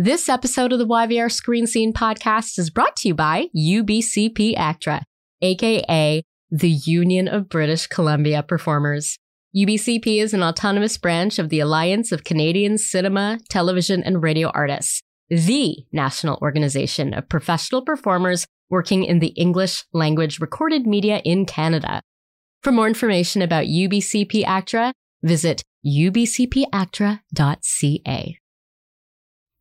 This episode of the YVR Screen Scene podcast is brought to you by UBCP ACTRA, aka the Union of British Columbia Performers. UBCP is an autonomous branch of the Alliance of Canadian Cinema, Television, and Radio Artists, the national organization of professional performers working in the English language recorded media in Canada. For more information about UBCP ACTRA, visit ubcpactra.ca.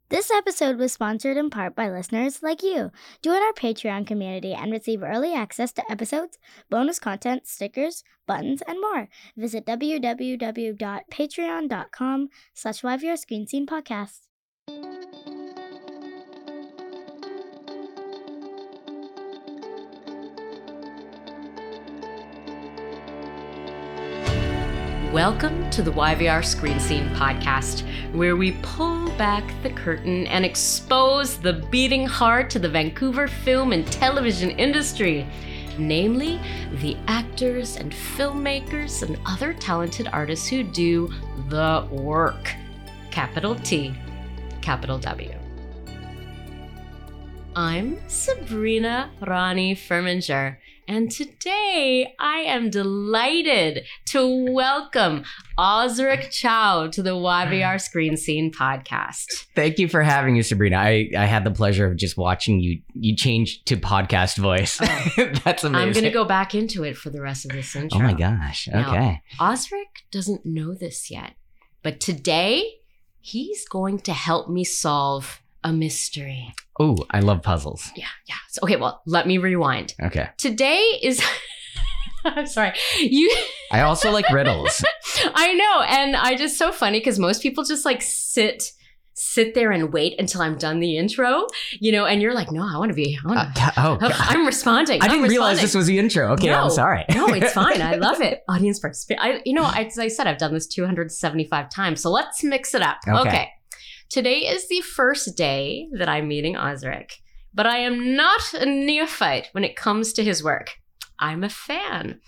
This episode was sponsored in part by listeners like you. Join our Patreon community and receive early access to episodes, bonus content, stickers, buttons, and more. Visit www.patreon.com slash Podcast. Welcome to the YVR Screen Scene podcast, where we pull back the curtain and expose the beating heart to the Vancouver film and television industry, namely the actors and filmmakers and other talented artists who do the work. Capital T, capital W. I'm Sabrina Rani Furminger, and today I am delighted to welcome Osric Chau to the YVR Screen Scene podcast. Thank you for having me, Sabrina. I, I had the pleasure of just watching you you change to podcast voice. Oh. That's amazing. I'm going to go back into it for the rest of this intro. Oh my gosh. Now, Okay. Osric doesn't know this yet, but today he's going to help me solve a mystery. Oh, I love puzzles. Yeah, yeah. So, okay, well, let me rewind. Okay. Today is. I'm sorry. You. I also like riddles. I know, and I just so funny because most people just like sit sit there and wait until I'm done the intro, you know, and you're like, no, I want to be. I Uh, wanna, ca- oh, Oh, I'm responding. I didn't I'm realize this was the intro. Okay, No. I'm sorry. no, it's fine. I love it. Audience participation. I, you know, as I said, I've done this 275 times. So let's mix it up. Okay. Okay. Today is the first day that I'm meeting Osric, but I am not a neophyte when it comes to his work. I'm a fan.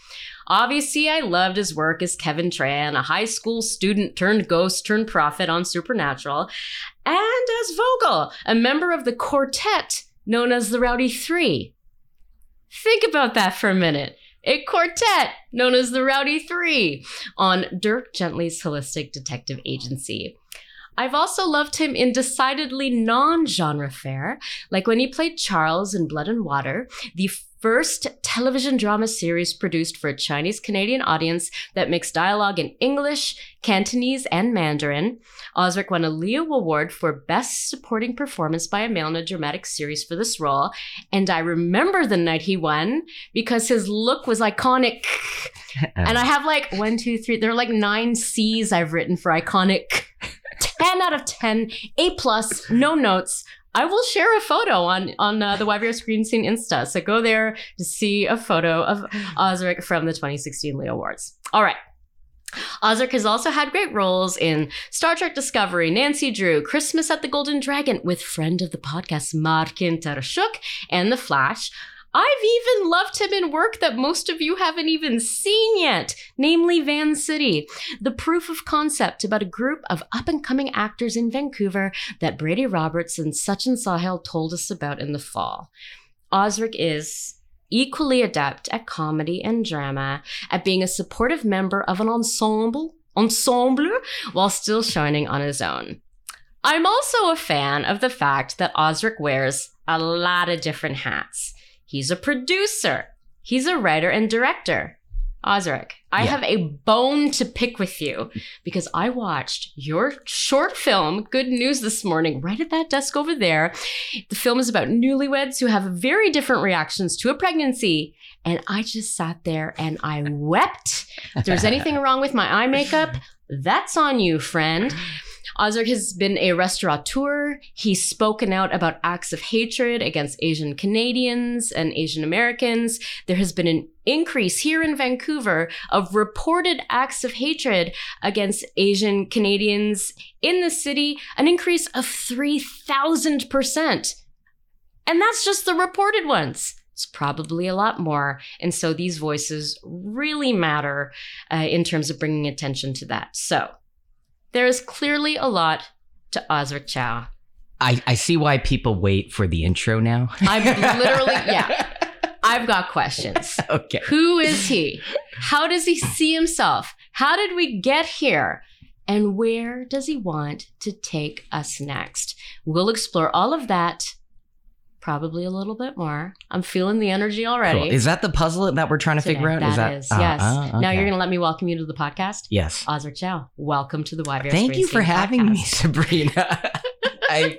Obviously, I loved his work as Kevin Tran, a high school student turned ghost turned prophet on Supernatural, and as Vogel, a member of the quartet known as the Rowdy Three. Think about that for a minute. A quartet known as the Rowdy Three on Dirk Gently's Holistic Detective Agency. I've also loved him in decidedly non genre fare, like when he played Charles in Blood and Water, the first television drama series produced for a Chinese Canadian audience that mixed dialogue in English, Cantonese, and Mandarin. Osric won a Leo Award for Best Supporting Performance by a Male in a Dramatic Series for this role. And I remember the night he won because his look was iconic. And I have like one, two, three, there are like nine C's I've written for iconic. 10 out of 10, A plus, no notes. I will share a photo on on uh, the YVR Screen Scene Insta. So go there to see a photo of Osric from the 2016 Leo Awards. All right. Osric has also had great roles in Star Trek Discovery, Nancy Drew, Christmas at the Golden Dragon with friend of the podcast Markian Tarasiuk, and The Flash. I've even loved him in work that most of you haven't even seen yet, namely Van City, the proof of concept about a group of up and coming actors in Vancouver that Brady Roberts and Sachin Sahel told us about in the fall. Osric is equally adept at comedy and drama, at being a supportive member of an ensemble, ensemble while still shining on his own. I'm also a fan of the fact that Osric wears a lot of different hats. He's a producer. He's a writer and director. Osric, I Yeah. have a bone to pick with you because I watched your short film, Good News This Morning, right at that desk over there. The film is about newlyweds who have very different reactions to a pregnancy. And I just sat there and I wept. If there's anything wrong with my eye makeup, that's on you, friend. Osric has been a restaurateur. He's spoken out about acts of hatred against Asian Canadians and Asian Americans. There has been an increase here in Vancouver of reported acts of hatred against Asian Canadians in the city, an increase of 3,000%. And that's just the reported ones. It's probably a lot more. And so these voices really matter uh, in terms of bringing attention to that. So there is clearly a lot to Osric Chau. I, I see why people wait for the intro now. I'm literally, yeah. I've got questions. okay. Who is he? How does he see himself? How did we get here? And where does he want to take us next? We'll explore all of that, probably a little bit more. I'm feeling the energy already. Cool. Is that the puzzle that we're trying to today. figure out? That is that is, ah, yes. ah, Now you're going to let me welcome you to the podcast? Yes. Osric Chau, welcome to the YVR Thank you for having me. Sabrina. I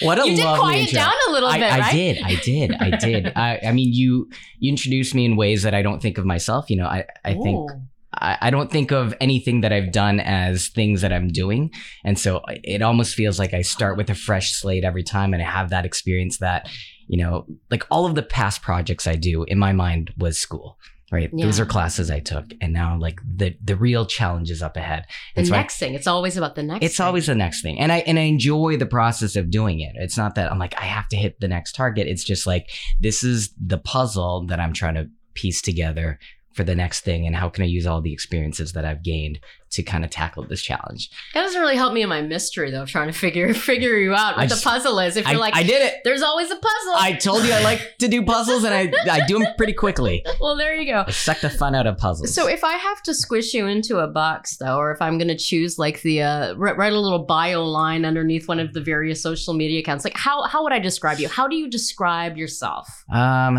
what a You did quiet intro. down a little I, bit, I right? did, I did, I did. I, I mean, you you introduced me in ways that I don't think of myself. You know, I I think Ooh. I, I don't think of anything that I've done as things that I'm doing, and so it almost feels like I start with a fresh slate every time, and I have that experience that you know, like all of the past projects I do in my mind was school. Right, those are classes I took, and now like the the real challenge is up ahead. The And so I- next thing. It's always about the next it's thing. always the next thing and i and i enjoy the process of doing it it's not that i'm like i have to hit the next target it's just like this is the puzzle that i'm trying to piece together for the next thing and how can i use all the experiences that i've gained to kind of tackle this challenge That doesn't really help me in my mystery though, trying to figure figure you out what I the puzzle is. If you're like, I did it there's always a puzzle. i told you i like to do puzzles and i i do them pretty quickly well, there you go. i suck the fun out of puzzles So if I have to squish you into a box though, or if I'm going to choose like the uh, write a little bio line underneath one of the various social media accounts, like how how would I describe you? How do you describe yourself? um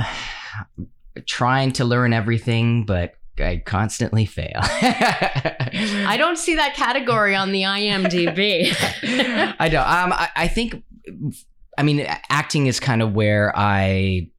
trying to learn everything but i constantly fail I don't see that category on the IMDb. I don't. Um, I, I think, I mean, acting is kind of where I,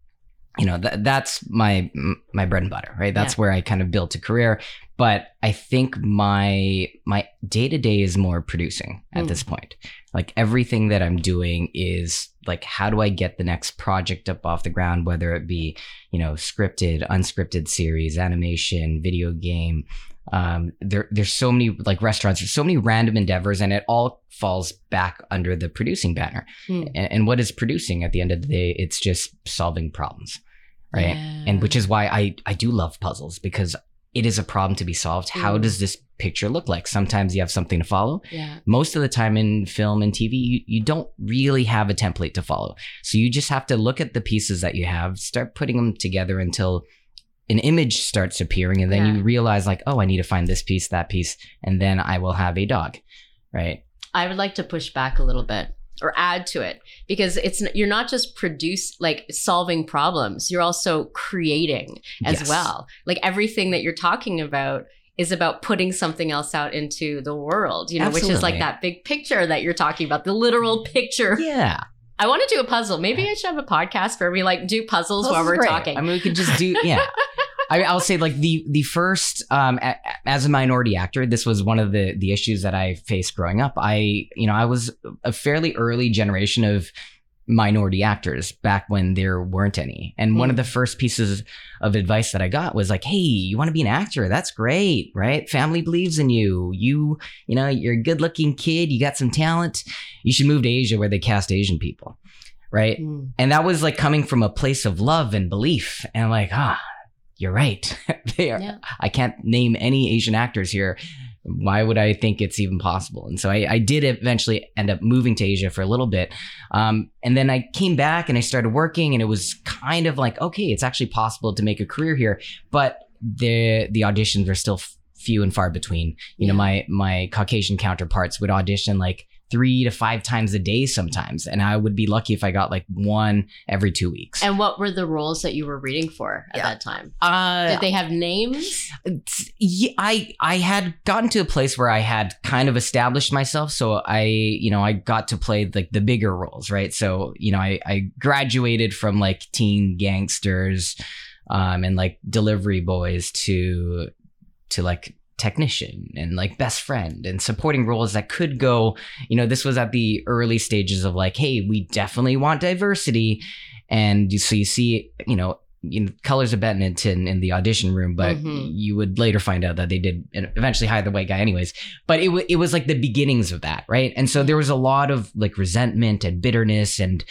you know, th- that's my my bread and butter, right? That's where I kind of built a career. But I think my my day to day is more producing at Mm. this point. Like everything that I'm doing is like, how do I get the next project up off the ground? Whether it be, you know, scripted, unscripted series, animation, video game, um, there there's so many like restaurants there's so many random endeavors and it all falls back under the producing banner Hmm. and, and what is producing at the end of the day it's just solving problems right Yeah. and which is why i i do love puzzles because it is a problem to be solved how Mm. does this picture look like sometimes you have something to follow yeah. most of the time in film and tv you, you don't really have a template to follow so you just have to look at the pieces that you have start putting them together until an image starts appearing and then Yeah. you realize like oh i need to find this piece that piece and then i will have a dog right I would like to push back a little bit or add to it because it's you're not just produce like solving problems you're also creating as Yes. well. Like everything that you're talking about is about putting something else out into the world you know which is like that big picture that you're talking about the literal picture. yeah. I want to do a puzzle. Maybe i should have a podcast where we like do puzzles while we're great. talking. I mean we could just do yeah I, I'll say like the the first um a, as a minority actor this was one of the the issues that I faced growing up. I you know I was a fairly early generation of minority actors back when there weren't any. And one Hmm. of the first pieces of advice that I got was like hey you want to be an actor? That's great right? Family believes in you. You you know you're a good looking kid. You got some talent. You should move to Asia where they cast Asian people right? Mm. and that was like coming from a place of love and belief. And like, ah, you're right. they are, Yeah. I can't name any Asian actors here. Why would I think it's even possible? And so I, I did eventually end up moving to Asia for a little bit. Um, and then I came back and I started working, and it was kind of like, okay, it's actually possible to make a career here. But the the auditions were still f- few and far between. You know, my my Caucasian counterparts would audition like three to five times a day sometimes, and I would be lucky if I got like one every two weeks. and what were the roles that you were reading for at Yeah. that time uh, did they have names yeah, I I had gotten to a place where I had kind of established myself, so I you know I got to play like the bigger roles, right? So you know I I graduated from like teen gangsters, um, and like delivery boys to to like technician and like best friend and supporting roles that could go you know this was at the early stages of like hey we definitely want diversity and so you see you know you know, colors of Benetton in the audition room, but Mhm. you would later find out that they did eventually hire the white guy anyways. But it, w- it was like the beginnings of that, right? And so there was a lot of like resentment and bitterness and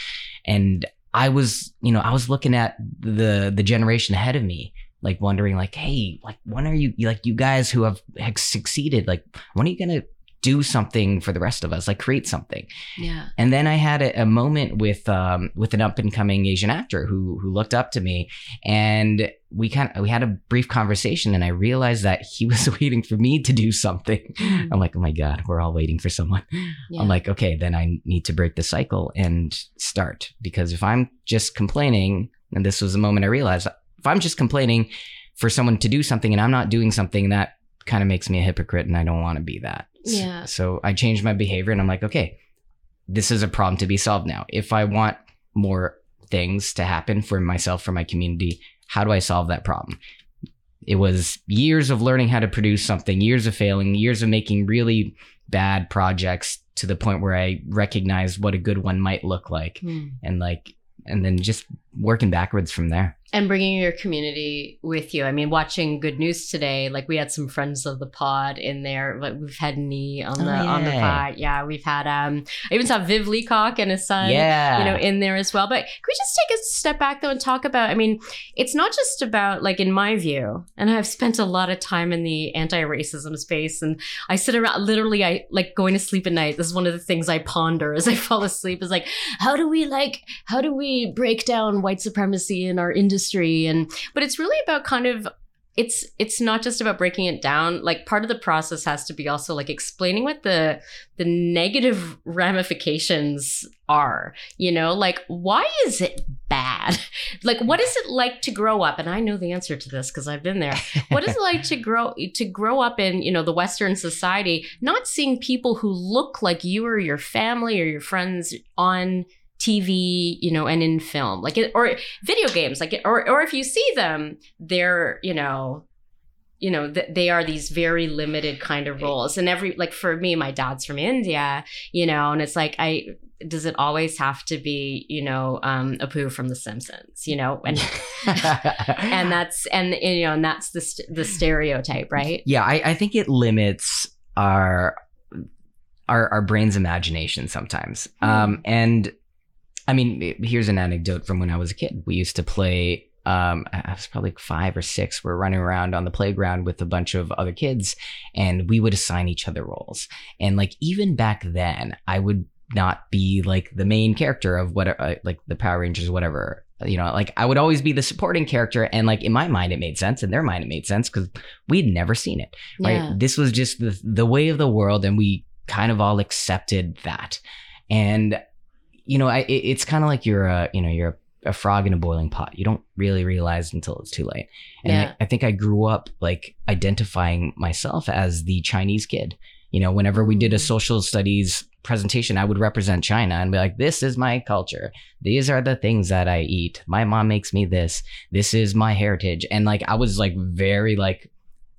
and I was, you know, I was looking at the the generation ahead of me, like wondering, like, hey, like when are you like you guys who have, have succeeded, like when are you gonna do something for the rest of us, like create something. Yeah. And then I had a, a moment with um, with an up and coming Asian actor who who looked up to me, and we kind of we had a brief conversation, and I realized that he was waiting for me to do something. I'm like, oh my god, we're all waiting for someone. Yeah. I'm like, okay, then I need to break the cycle and start because if I'm just complaining, and this was the moment I realized, if I'm just complaining for someone to do something and I'm not doing something, that kind of makes me a hypocrite, and I don't want to be that. Yeah. So I changed my behavior and I'm like, okay, this is a problem to be solved now. If I want more things to happen for myself, for my community, how do I solve that problem? It was years of learning how to produce something, years of failing, years of making really bad projects to the point where I recognized what a good one might look like Hmm. and like, and then just working backwards from there. And bringing your community with you. I mean, watching Good News today, like we had some friends of the pod in there. Like we've had Nee on the Oh, on the pod. Yeah, we've had um I even saw Viv Leacock and his son. yeah. You know, in there as well. But could we just take a step back though and talk about? I mean, it's not just about like in my view, and I've spent a lot of time in the anti-racism space, and I sit around literally. I like going to sleep at night. This is one of the things I ponder as I fall asleep. Is like, how do we like, how do we break down white supremacy in our industry? And but it's really about kind of it's it's not just about breaking it down. Like part of the process has to be also like explaining what the the negative ramifications are you know? Like why is it bad? Like what is it like to grow up? And i know the answer to this because i've been there. What is it like to grow to grow up in you know the western society not seeing people who look like you or your family or your friends on TV, you know, and in film, like it, or video games, like it, or or if you see them, they're you know, you know, th- they are these very limited kind of roles, and every like for me, my dad's from India, you know, and it's like I does it always have to be you know um Apu from The Simpsons, you know, and and that's and you know and that's the st- the stereotype, right? yeah I, I think it limits our our our brain's imagination sometimes. Um and i mean here's an anecdote from when i was a kid we used to play um, I was probably five or six. We're running around on the playground with a bunch of other kids, and we would assign each other roles. And like even back then, I would not be like the main character of what, uh, like the Power Rangers, whatever. You know, like I would always be the supporting character, and like in my mind, it made sense. In their mind, it made sense because we'd never seen it right Yeah. this was just the the way of the world and we kind of all accepted that and you know I, it- it's kind of like you're a you know you're a, a frog in a boiling pot you don't really realize until it's too late and Yeah. I, I think i grew up like identifying myself as the chinese kid you know whenever we did a Mm. social studies presentation i would represent china and be like this is my culture these are the things that i eat my mom makes me this this is my heritage and like i was like very like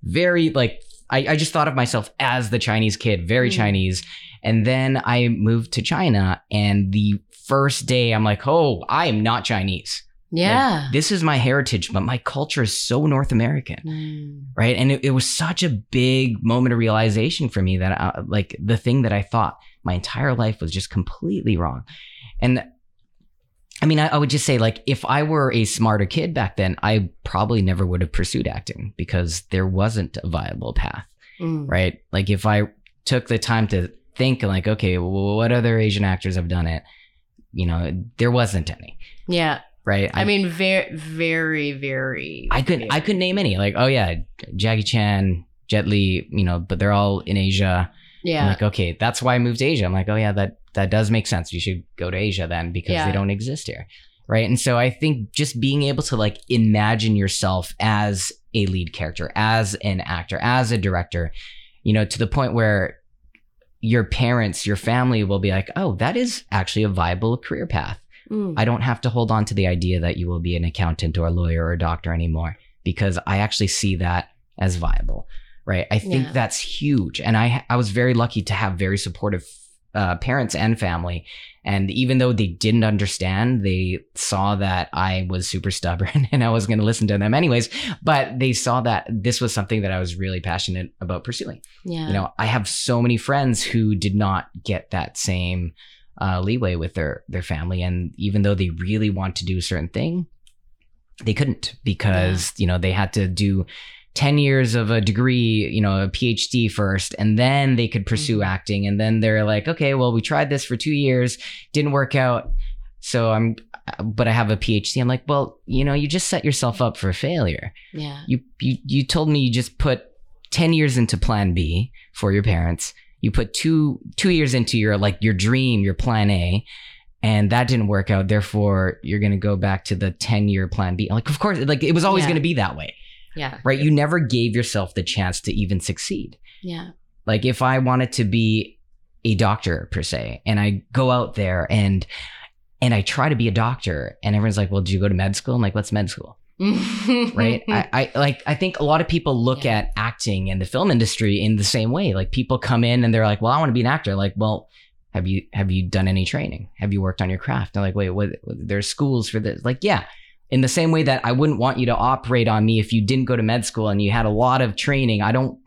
very like I, I just thought of myself as the Chinese kid, very Mm. Chinese. And then I moved to China, and the first day I'm like, oh, I am not Chinese. Yeah. This is my heritage, but my culture is so North American, Mm. right? And it, it was such a big moment of realization for me that, uh, like, the thing that I thought my entire life was just completely wrong. And I mean, I, I would just say, like, if I were a smarter kid back then, I probably never would have pursued acting because there wasn't a viable path Mm. right? Like if I took the time to think, like, okay, well, what other Asian actors have done it? You know, there wasn't any, Yeah. right? I mean, very, very, very. I could I couldn't name any, like, oh yeah, Jackie Chan, Jet Li, you know, but they're all in Asia. I'm Yeah. like, okay, that's why I moved to Asia. I'm like, oh yeah, that that does make sense. You should go to Asia then because Yeah. they don't exist here. Right. And so I think just being able to like imagine yourself as a lead character, as an actor, as a director, you know, to the point where your parents, your family will be like, oh, that is actually a viable career path. Mm. I don't have to hold on to the idea that you will be an accountant or a lawyer or a doctor anymore because I actually see that as viable. Right. I think Yeah. that's huge. And I I was very lucky to have very supportive uh, parents and family. And even though they didn't understand, they saw that I was super stubborn and I was going to listen to them anyways. But they saw that this was something that I was really passionate about pursuing yeah. you know i have so many friends who did not get that same uh, leeway with their their family and even though they really want to do a certain thing they couldn't because you know they had to do 10 years of a degree, you know, a PhD first, and then they could pursue Mhm. acting. And then they're like, okay, well, we tried this for two years, didn't work out. So I'm, but I have a PhD. I'm like, well, you know, you just set yourself up for failure. Yeah. You, you, you told me you just put 10 years into plan B for your parents. You put two, two years into your, like your dream, your plan A. And that didn't work out. Therefore, you're going to go back to the 10 year plan B. Like, of course, like it was always Yeah. going to be that way Yeah. right? You never gave yourself the chance to even succeed. Yeah. Like if I wanted to be a doctor per se, and I go out there and and I try to be a doctor, and everyone's like, "Well, did you go to med school?" I'm like, "What's med school?" Right? I, I like I think a lot of people look Yeah. at acting and the film industry in the same way. Like people come in and they're like, "Well, I want to be an actor." Like, well. Have you have you done any training? Have you worked on your craft? They're like, wait, what? There's schools for this. Like, yeah, in the same way that I wouldn't want you to operate on me if you didn't go to med school and you had a lot of training. I don't,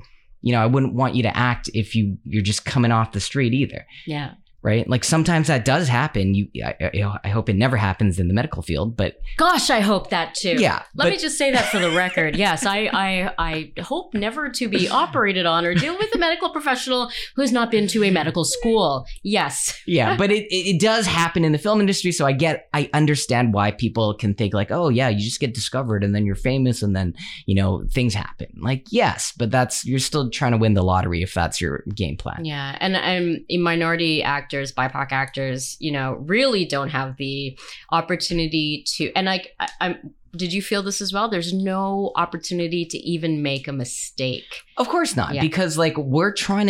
you know, I wouldn't want you to act if you you're just coming off the street either, yeah. Right? Like sometimes that does happen. You, I, I, I hope it never happens in the medical field, but Gosh, I hope that too. yeah, Let but me just say that for the record. Yes, I, I I hope never to be operated on or deal with a medical professional who has not been to a medical school. Yes. yeah, but it, it does happen in the film industry. So I get, I understand why people can think like, oh yeah, you just get discovered and then you're famous and then you know things happen. Like yes, but that's you're still trying to win the lottery if that's your game plan. Yeah, and um, a minority actors, BIPOC actors, you know, really don't have the opportunity to. And like, I, I'm. Did you feel this as well? There's no opportunity to even make a mistake. Of course not, Yeah. because like we're trying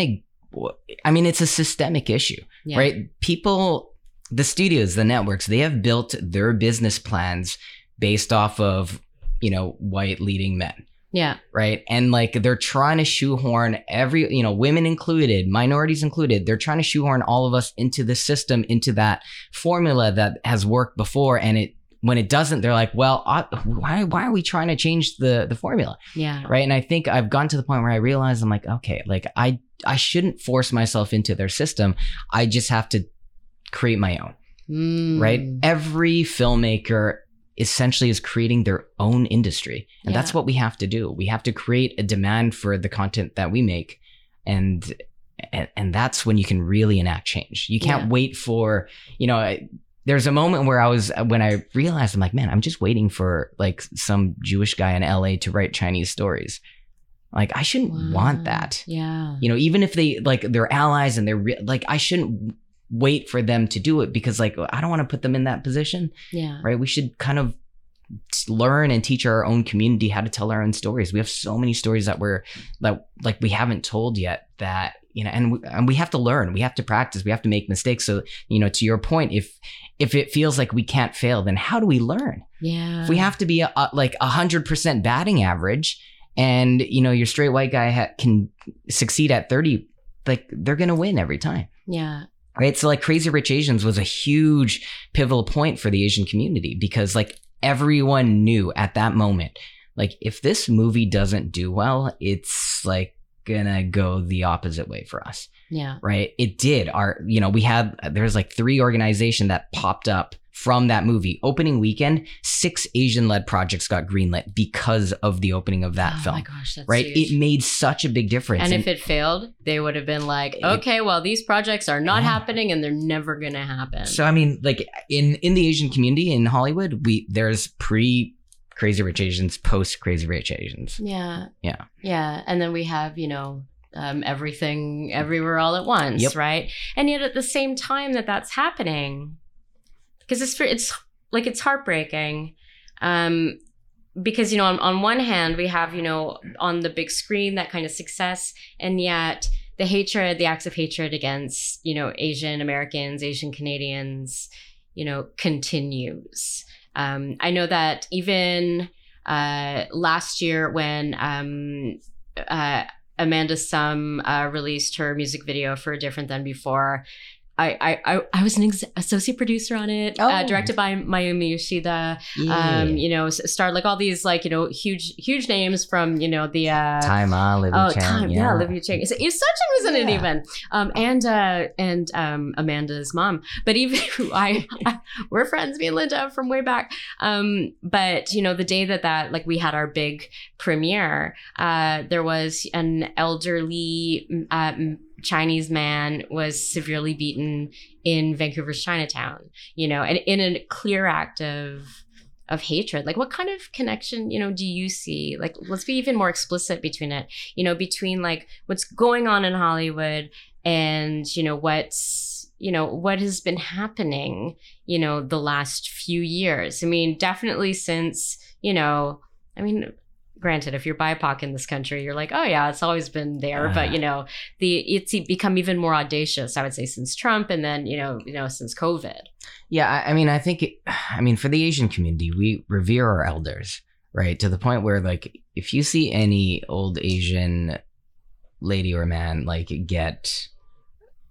to. I mean, it's a systemic issue. Yeah. right? People, the studios, the networks, they have built their business plans based off of, you know, white leading men, Yeah. right? And like they're trying to shoehorn every, you know, women included, minorities included, they're trying to shoehorn all of us into the system, into that formula that has worked before. And it, when it doesn't, they're like, well, uh, why, why are we trying to change the, the formula? Yeah. right and i think i've gotten to the point where i realize i'm like okay like i i shouldn't force myself into their system i just have to create my own Mm. right every filmmaker essentially is creating their own industry and that's what we have to do we have to create a demand for the content that we make and and, and that's when you can really enact change you can't Yeah. wait for you know I, there's a moment where I was when I realized I'm like, man, I'm just waiting for like some Jewish guy in LA to write Chinese stories. Like I shouldn't Wow. want that. Yeah. You know, even if they like they're allies and they're re- like I shouldn't wait for them to do it because like I don't want to put them in that position, Yeah. right? We should kind of learn and teach our own community how to tell our own stories. We have so many stories that we're that like we haven't told yet that you know and we, and we have to learn. We have to practice. We have to make mistakes. So, you know, to your point, if if it feels like we can't fail, then how do we learn? Yeah. If we have to be a, a, like a hundred percent batting average, and you know your straight white guy ha- can succeed at thirty, like they're gonna win every time, Yeah. Right? So like Crazy Rich Asians was a huge pivotal point for the Asian community because like everyone knew at that moment, like if this movie doesn't do well, it's like gonna go the opposite way for us Yeah. right it did our you know we had there's like three organization that popped up from that movie opening weekend six asian led projects got greenlit because of the opening of that oh film my gosh, that's right huge. it made such a big difference and if it failed, they would have been like, okay, well, these projects are not Yeah. happening and they're never going to happen. so i mean like in in the asian community in hollywood we there's pre crazy rich asians post crazy rich asians yeah. Yeah. Yeah. And then we have, you know, um, everything everywhere all at once, Yep. right? And yet at the same time that that's happening, because it's, it's like, it's heartbreaking. Um, because, you know, on, on one hand, we have, you know, on the big screen that kind of success, and yet the hatred, the acts of hatred against, you know, Asian Americans, Asian Canadians, you know, continues. Um, I know that even uh, last year when um, uh, Amanda Sum uh, released her music video for Different Than Before, I, I, I, was an ex- associate producer on it, uh, Oh. directed by Mayumi Yoshida. Yeah. Um, you know, s- starred like all these like you know huge huge names from you know the uh, Time on, Olivia Oh, Chang, time, yeah, Olivia Chang. So, Suchin was in it Yeah. even, um, and uh, and um, Amanda's mom. But even I, I, we're friends, me and Linda from way back. Um, but you know, the day that that like we had our big premiere, uh, there was an elderly uh, Chinese man was severely beaten in Vancouver's Chinatown. You know, and in a clear act of of hatred like what kind of connection you know do you see like let's be even more explicit between it you know between like what's going on in hollywood and you know what's you know what has been happening you know the last few years i mean definitely since you know i mean granted if you're bipoc in this country you're like oh yeah it's always been there but Ah. you know the it's become even more audacious i would say since trump and then you know you know since covid Yeah, I, I mean, I think, it, I mean, for the Asian community, we revere our elders, right? To the point where, like, if you see any old Asian lady or man, like, get,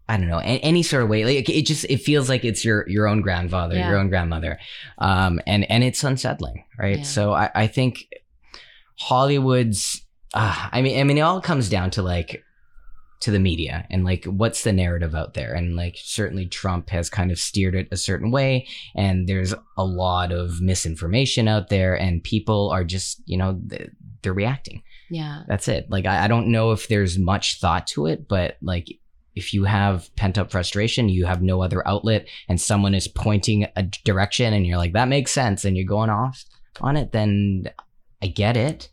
I don't know, any sort of way, like, it just, it feels like it's your your own grandfather, Yeah. your own grandmother, um, and and it's unsettling, right? Yeah. So I, I think Hollywood's, uh, I mean, I mean, it all comes down to like to the media and like what's the narrative out there? And like certainly trump has kind of steered it a certain way and there's a lot of misinformation out there and people are just you know they're reacting. Yeah. That's it. Like I, I don't know if there's much thought to it but like if you have pent up frustration you have no other outlet and someone is pointing a direction and you're like that makes sense and you're going off on it then i get it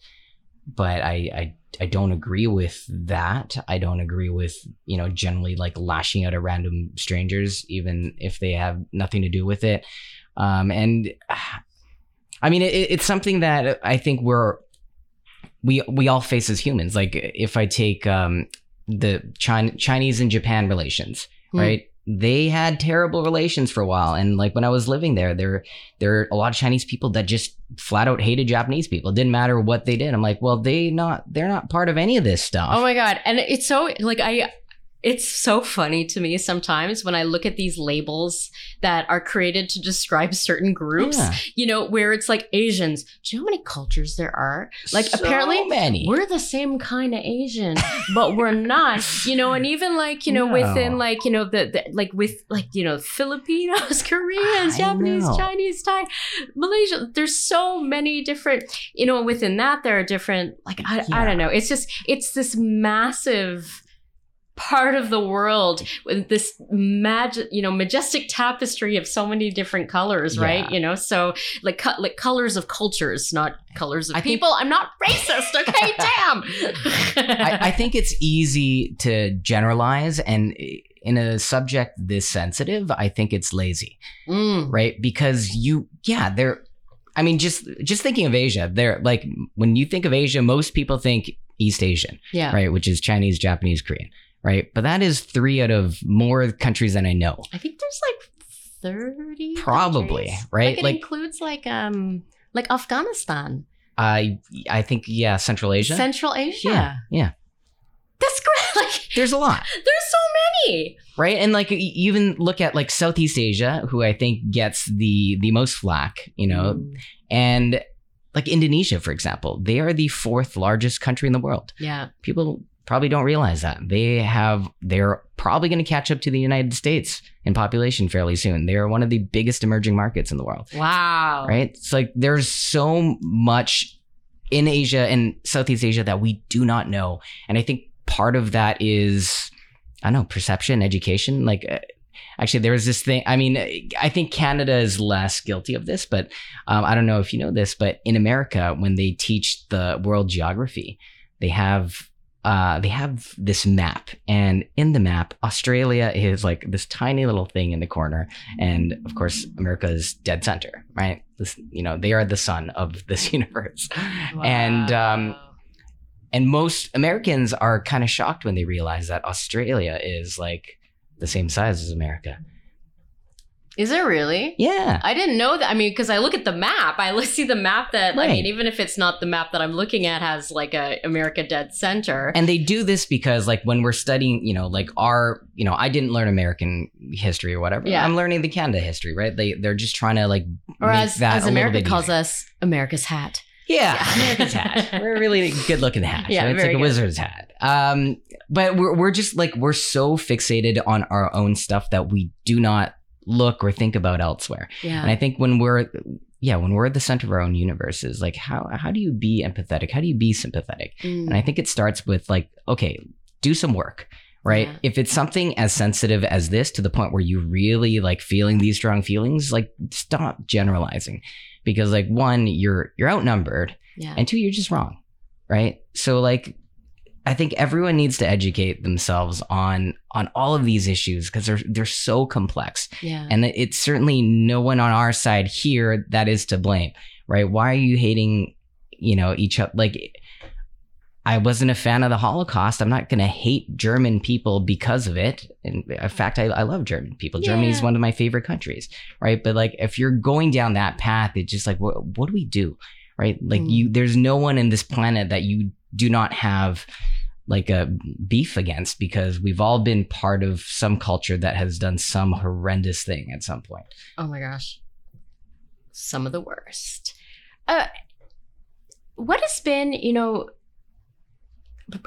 but I, I I don't agree with that. I don't agree with you know generally like lashing out at random strangers, even if they have nothing to do with it. Um, and I mean, it, it's something that I think we're we we all face as humans. Like if I take um, the China, Chinese and Japan relations, Hmm. right? They had terrible relations for a while, and like when I was living there, there there are a lot of Chinese people that just flat out hated Japanese people. It didn't matter what they did. I'm like, well, they not they're not part of any of this stuff. Oh my god. And it's so like I it's so funny to me sometimes when I look at these labels that are created to describe certain groups, Yeah. you know, where it's like Asians. Do you know how many cultures there are? Like So apparently many. we're the same kind of Asian, but we're not, you know, and even like, you know, No. within like, you know, the, the like with like, you know, Filipinos, Koreans, I Japanese, know. Chinese, Thai, Malaysia. There's so many different, you know, within that there are different, like, I, I don't know. It's just, it's this massive part of the world with this magic you know majestic tapestry of so many different colors right? You know so like co- like colors of cultures not colors of I think- people. I'm not racist okay? Damn! I, I think it's easy to generalize, and in a subject this sensitive, I think it's lazy, Mm, right? Because you, yeah, they're. I mean, just just thinking of Asia, they're like when you think of Asia, most people think East Asian, yeah. right? Which is Chinese, Japanese, Korean, right? But that is three out of more countries than I know. i think there's like 30 Probably, countries. right? like it Like- includes like um like afghanistan I I think yeah, Central Asia. central asia yeah, yeah. that's great like There's a lot. there's so many right and like you even look at like southeast asia who i think gets the the most flack you know Mm, and like indonesia for example they are the fourth largest country in the world yeah people probably don't realize that. They have they're probably going to catch up to the united states in population fairly soon. They are one of the biggest emerging markets in the world. Wow. Right? It's like there's so much in asia and southeast asia that we do not know. And i think part of that is i don't know perception education. Like uh, actually there was this thing i mean i think canada is less guilty of this but um, i don't know if you know this but in america when they teach the world geography they have uh, they have this map and in the map australia is like this tiny little thing in the corner and of course america is dead center right? This you know they are the sun of this universe. And um and most americans are kind of shocked when they realize that australia is like the same size as america Is it really? Yeah. I didn't know that. I mean, because I look at the map, I see the map that I mean, even if it's not the map that I'm looking at, has like a America Dead Center. And they do this because, like, when we're studying, you know, like our, you know, I didn't learn American history or whatever. Yeah. I'm learning the Canada history, right? They they're just trying to like or make as that as a little America calls easier. us, America's hat. Yeah, Yeah. America's hat. We're a really good looking hat. Yeah, right? it's like a wizard's hat. Um, but we're we're just like we're so fixated on our own stuff that we do not look or think about elsewhere. Yeah. And I think when we're yeah, when we're at the center of our own universes, like how how do you be empathetic? How do you be sympathetic? Mm. And I think it starts with like, okay, do some work, right? Yeah. If it's something as sensitive as this to the point where you really like feeling these strong feelings, like stop generalizing. Because like one, you're you're outnumbered, yeah. and two, you're just wrong. Right? So like I think everyone needs to educate themselves on on all of these issues because they're they're so complex. yeah. And it's certainly no one on our side here that is to blame, right? Why are you hating, you know, each other? Like, I wasn't a fan of the Holocaust. I'm not going to hate German people because of it. In in fact, I, I love German people. Germany is one of my favorite countries, right? But like, if you're going down that path, it's just like, what, what do we do, right? Like, Mm. you, there's no one in this planet that you do not have like a beef against because we've all been part of some culture that has done some horrendous thing at some point. Oh my gosh. Some of the worst. Uh, what has been, you know,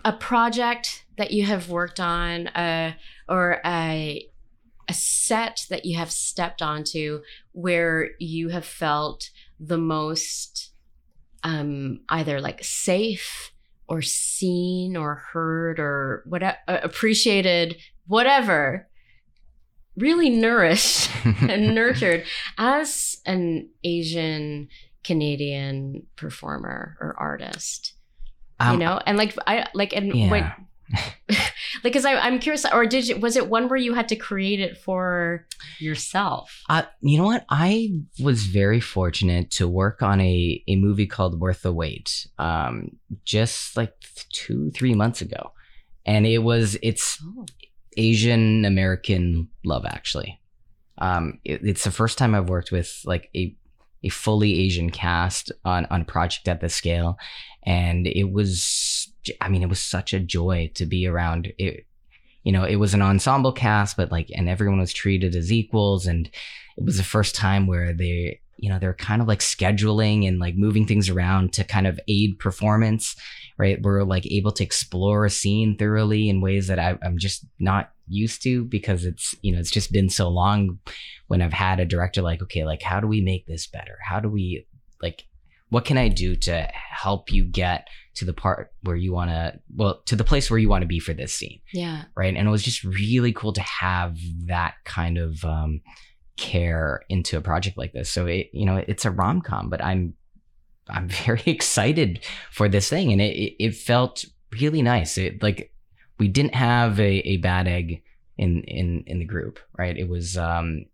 a project that you have worked on, uh, or a a set that you have stepped onto where you have felt the most um, either like safe or seen or heard or whatever appreciated, whatever, really nourished and nurtured as an Asian Canadian performer or artist. Um, you know, and like I like and Yeah. when like because I'm curious, or did you was it one where you had to create it for yourself? Uh, you know what? I was very fortunate to work on a, a movie called Worth the Wait um, just like two, three months ago. And it was, it's Oh, Asian American love, actually. Um, it- it's the first time I've worked with like a, a fully Asian cast on, on a project at this scale. And it was, I mean, it was such a joy to be around it. You know, it was an ensemble cast, but like, and everyone was treated as equals. And it was the first time where they, you know, they're kind of like scheduling and like moving things around to kind of aid performance, right? We're like able to explore a scene thoroughly in ways that I, I'm just not used to because it's, you know, it's just been so long when I've had a director like, okay, like, how do we make this better? How do we, like, what can I do to help you get to the part where you want to, well, to the place where you want to be for this scene? yeah, right? And it was just really cool to have that kind of um, care into a project like this. So it, you know, it's a rom com, but I'm I'm very excited for this thing, and it it, felt really nice. It like we didn't have a, a bad egg in in in the group, right? It was um.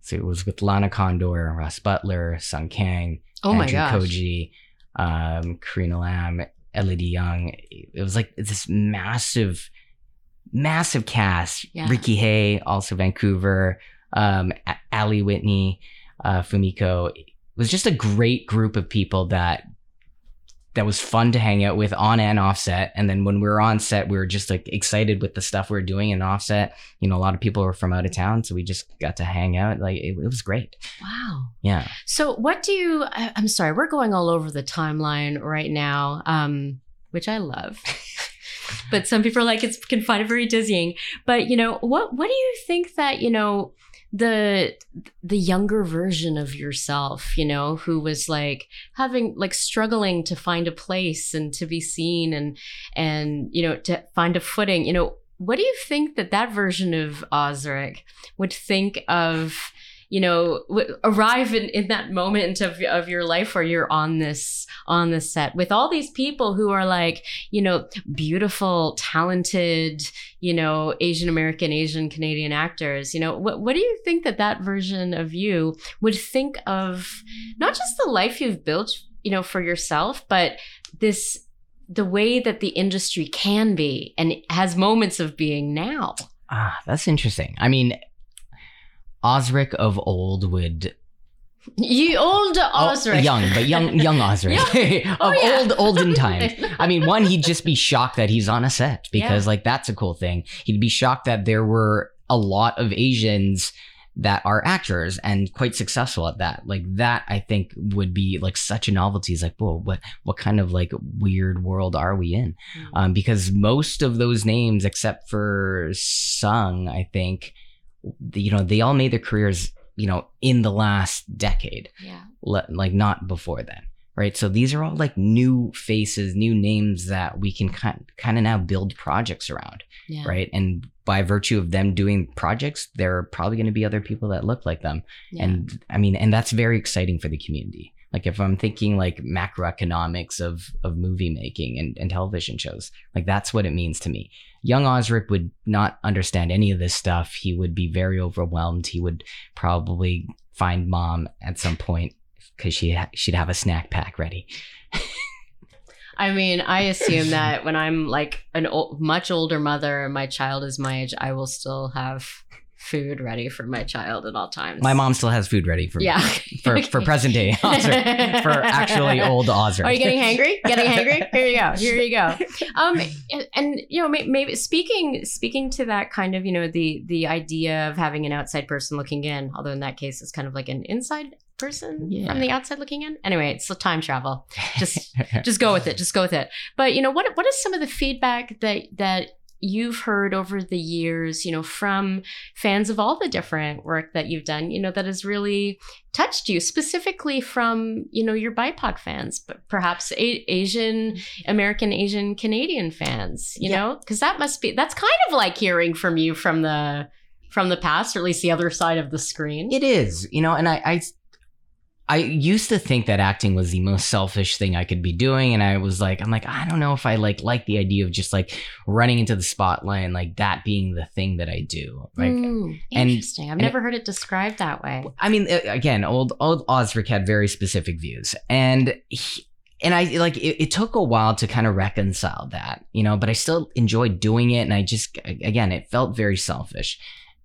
So it was with Lana Condor, Ross Butler, Sung Kang, oh my Andrew gosh, Koji, um, Karena Lam, Elodie Yung. It was like this massive, massive cast. Yeah. Ricky He, also Vancouver, um, Ali Whitney, uh, Fumiko. It was just a great group of people that that was fun to hang out with on and off set. And then when we were on set, we were just like excited with the stuff we were doing and offset. You know, a lot of people were from out of town, so we just got to hang out. Like it, it was great. wow. Yeah. So, what do you? I, I'm sorry, we're going all over the timeline right now, um, which I love. but some people are like it's can find it very dizzying. But you know, what what do you think that you know the the younger version of yourself, you know, who was like having like struggling to find a place and to be seen and and you know to find a footing, you know. What do you think that that version of Osric would think of you know w- arrive in, in that moment of, of your life where you're on this on this set with all these people who are like you know beautiful talented you know asian american asian canadian actors you know what, what do you think that that version of you would think of not just the life you've built you know for yourself but this the way that the industry can be and has moments of being now Ah, that's interesting. I mean, Osric of old would You old oh, Osric. young, but young young Osric of Oh, yeah. old olden times. I mean, one, he'd just be shocked that he's on a set because, Yeah. like, that's a cool thing. He'd be shocked that there were a lot of Asians that are actors and quite successful at that. Like, that I think would be like such a novelty. It's like, whoa, what what kind of like weird world are we in? Mm. Um, because most of those names, except for Sung, I think, you know, they all made their careers, you know, in the last decade yeah. le- like not before then right so these are all like new faces new names that we can kind kind of now build projects around Yeah. right and by virtue of them doing projects there are probably going to be other people that look like them Yeah. and i mean and that's very exciting for the community like if i'm thinking like macroeconomics of of movie making and, and television shows like that's what it means to me young osric would not understand any of this stuff. He would be very overwhelmed. He would probably find mom at some point because she ha- she'd have a snack pack ready. I mean, I assume that when I'm like an much older mother and my child is my age, I will still have food ready for my child at all times. my mom still has food ready for Yeah. for, for present day Osric, for actually old Osric. Are you getting hangry? Getting hangry? Here you go. Here you go. Um, and, and, you know, may- maybe speaking speaking to that kind of, you know, the the idea of having an outside person looking in, although in that case it's kind of like an inside person Yeah. from the outside looking in. Anyway, it's time travel. Just just go with it. Just go with it. But you know, what what is some of the feedback that that you've heard over the years, you know, from fans of all the different work that you've done, you know, that has really touched you, specifically from, you know, your BIPOC fans, but perhaps a- Asian, American, Asian, Canadian fans, you Yeah. know, because that must be, that's kind of like hearing from you from the, from the past, or at least the other side of the screen. It is, you know, and I, I, I used to think that acting was the most selfish thing I could be doing, and I was like, I'm like, I don't know if I like like the idea of just like running into the spotlight and like that being the thing that I do. Like, Mm, and- interesting. I've and never heard it described that way. I mean, again, old old Osric had very specific views, and he, and I like it, it took a while to kind of reconcile that, you know, but I still enjoyed doing it, and I just again, it felt very selfish,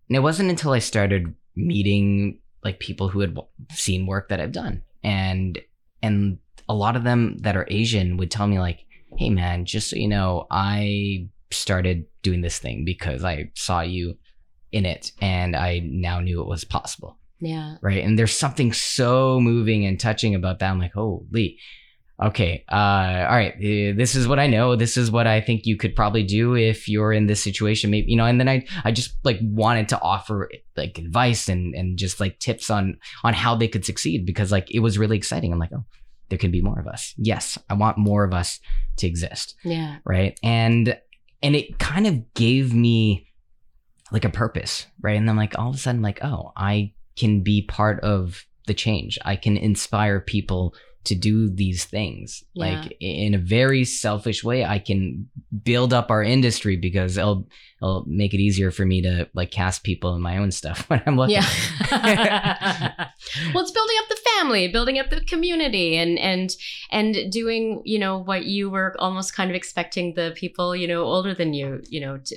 and it wasn't until I started meeting like people who had seen work that I've done, and and a lot of them that are Asian would tell me like, "Hey, man, just so you know, I started doing this thing because I saw you." in it and I now knew it was possible Yeah. right? And there's something so moving and touching about that. I'm like, holy, okay, uh, all right, uh, this is what I know. This is what I think you could probably do if you're in this situation, maybe you know. And then I, I just like wanted to offer like advice and and just like tips on on how they could succeed because like it was really exciting. I'm like, oh, there can be more of us. Yes, I want more of us to exist Yeah. right and and it kind of gave me like a purpose right and then like all of a sudden like oh i can be part of the change i can inspire people to do these things Yeah. like in a very selfish way i can build up our industry because it'll it'll make it easier for me to like cast people in my own stuff when i'm looking Yeah. well, it's building up the family, building up the community, and and and doing you know what you were almost kind of expecting the people you know older than you you know to.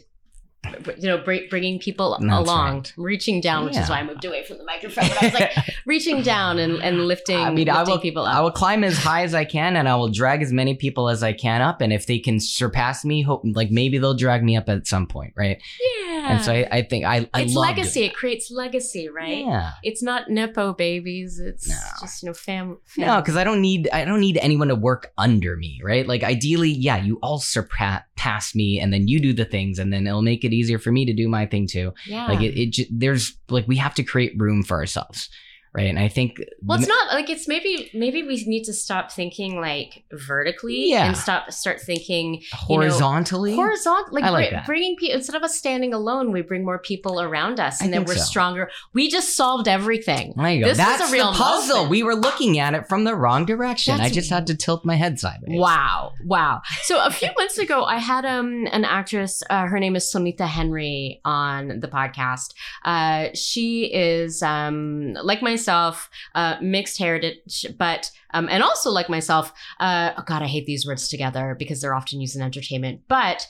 You know, br- bringing people That's along, right. reaching down, which is why I moved away from the microphone. But I was like reaching down and, and lifting, I mean, I will, people up. I will climb as high as I can, and I will drag as many people as I can up. And if they can surpass me, hope like maybe they'll drag me up at some point, right? yeah, And so I, I think I, I it's legacy. doing It creates legacy, right? Yeah. It's not nepo babies. It's No. just you know fam. No, because I don't need I don't need anyone to work under me, right? Like ideally, yeah, you all surpass me, and then you do the things, and then it'll make it easier for me to do my thing too. yeah. Like it, it there's like we have to create room for ourselves, right? And I think Well, it's not like it's maybe maybe we need to stop thinking like vertically Yeah. and stop start thinking horizontally. horizontal. Like, I like br- bringing people instead of us standing alone, we bring more people around us, I and then we're so. stronger. We just solved everything. there you go. This was a real puzzle. moment. We were looking at it from the wrong direction. That's- I just had to tilt my head sideways. Wow, wow. So a few months ago, I had um an actress. Uh, her name is Sonita Henry on the podcast. Uh, she is um like myself, uh, mixed heritage, but um and also like myself. Uh, oh God, I hate these words together because they're often used in entertainment, but.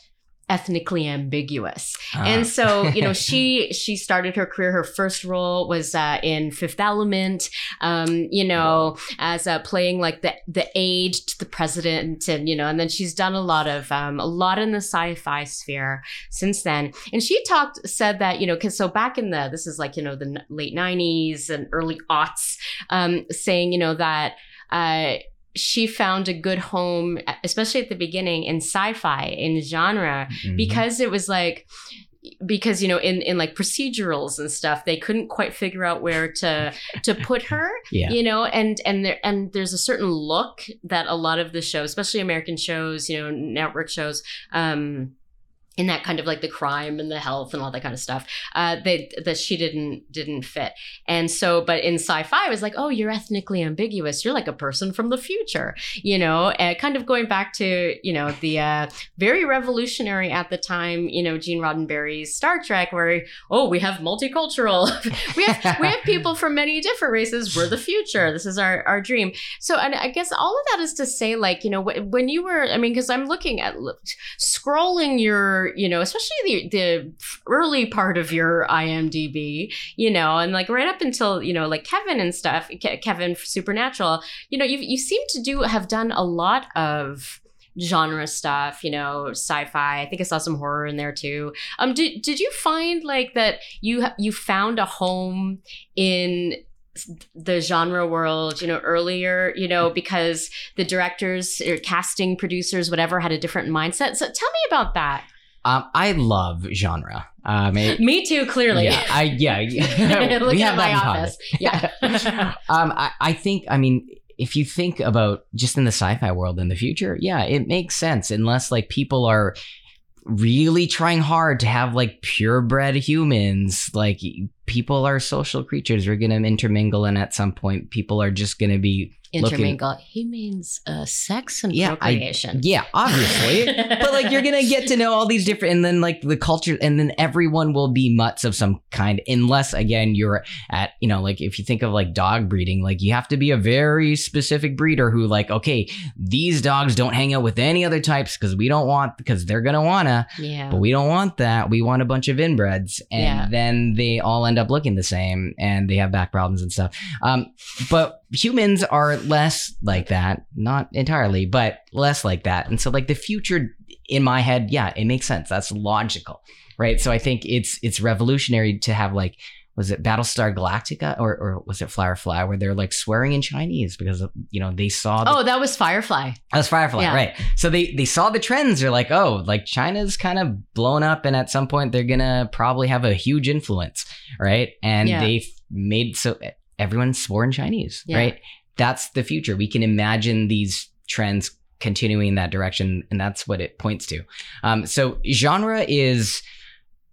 Ethnically ambiguous. Ah. And so, you know, she she started her career. Her first role was uh, in Fifth Element. Um, you know, as uh, playing like the the aide to the president, and you know, and then she's done a lot of um, a lot in the sci-fi sphere since then. And she talked said that you know, because so back in the this is like you know the late '90s and early aughts, um, saying you know that. Uh, she found a good home, especially at the beginning in sci-fi in genre, Mhm. because it was like because you know in in like procedurals and stuff they couldn't quite figure out where to to put her yeah. you know and and there and there's a certain look that a lot of the shows especially american shows you know network shows um in that kind of like the crime and the health and all that kind of stuff uh that she didn't didn't fit. And so but in sci-fi it was like oh you're ethnically ambiguous. You're like a person from the future you know? Kind of going back to you know the uh very revolutionary at the time you know gene roddenberry's star trek where oh we have multicultural we have we have people from many different races. We're the future. This is our our dream. So and i guess all of that is to say like you know when you were i mean because i'm looking at scrolling your you know especially the the early part of your imdb you know and like right up until you know like kevin and stuff Ke- kevin supernatural you know you you seem to do have done a lot of genre stuff, you know, sci-fi. I think I saw some horror in there too. Um, did did you find like that you you found a home in the genre world, you know, earlier, you know, because the directors or casting producers, whatever, had a different mindset. So tell me about that. Um, I love genre. Um, it- Me too, clearly. Yeah, I yeah. We at have my office. Yeah. um, I, I think. I mean, if you think about just in the sci-fi world in the future, yeah, it makes sense unless like people are really trying hard to have like purebred humans. Like people are social creatures. We're gonna intermingle, and at some point, people are just gonna be looking- He means uh, sex and Yeah, I- procreation. yeah, obviously. but like you're gonna get to know all these different and then like the culture and then everyone will be mutts of some kind unless again you're at you know like if you think of like dog breeding like you have to be a very specific breeder who like okay these dogs don't hang out with any other types because we don't want because they're gonna wanna yeah. but we don't want that we want a bunch of inbreds and Yeah. then they all end up looking the same and they have back problems and stuff um but humans are less like that not entirely but less like that and so like the future in my head yeah it makes sense that's logical right so i think it's it's revolutionary to have like was it battlestar galactica or, or was it firefly where they're like swearing in chinese because you know they saw the Oh, that was Firefly. that was Firefly, Yeah. right? So they they saw the trends. They're like, oh, like China's kind of blown up, and at some point they're gonna probably have a huge influence, right? And Yeah. they made so everyone swore in Chinese, Yeah. right? That's the future. We can imagine these trends continuing in that direction, and that's what it points to. Um, so genre is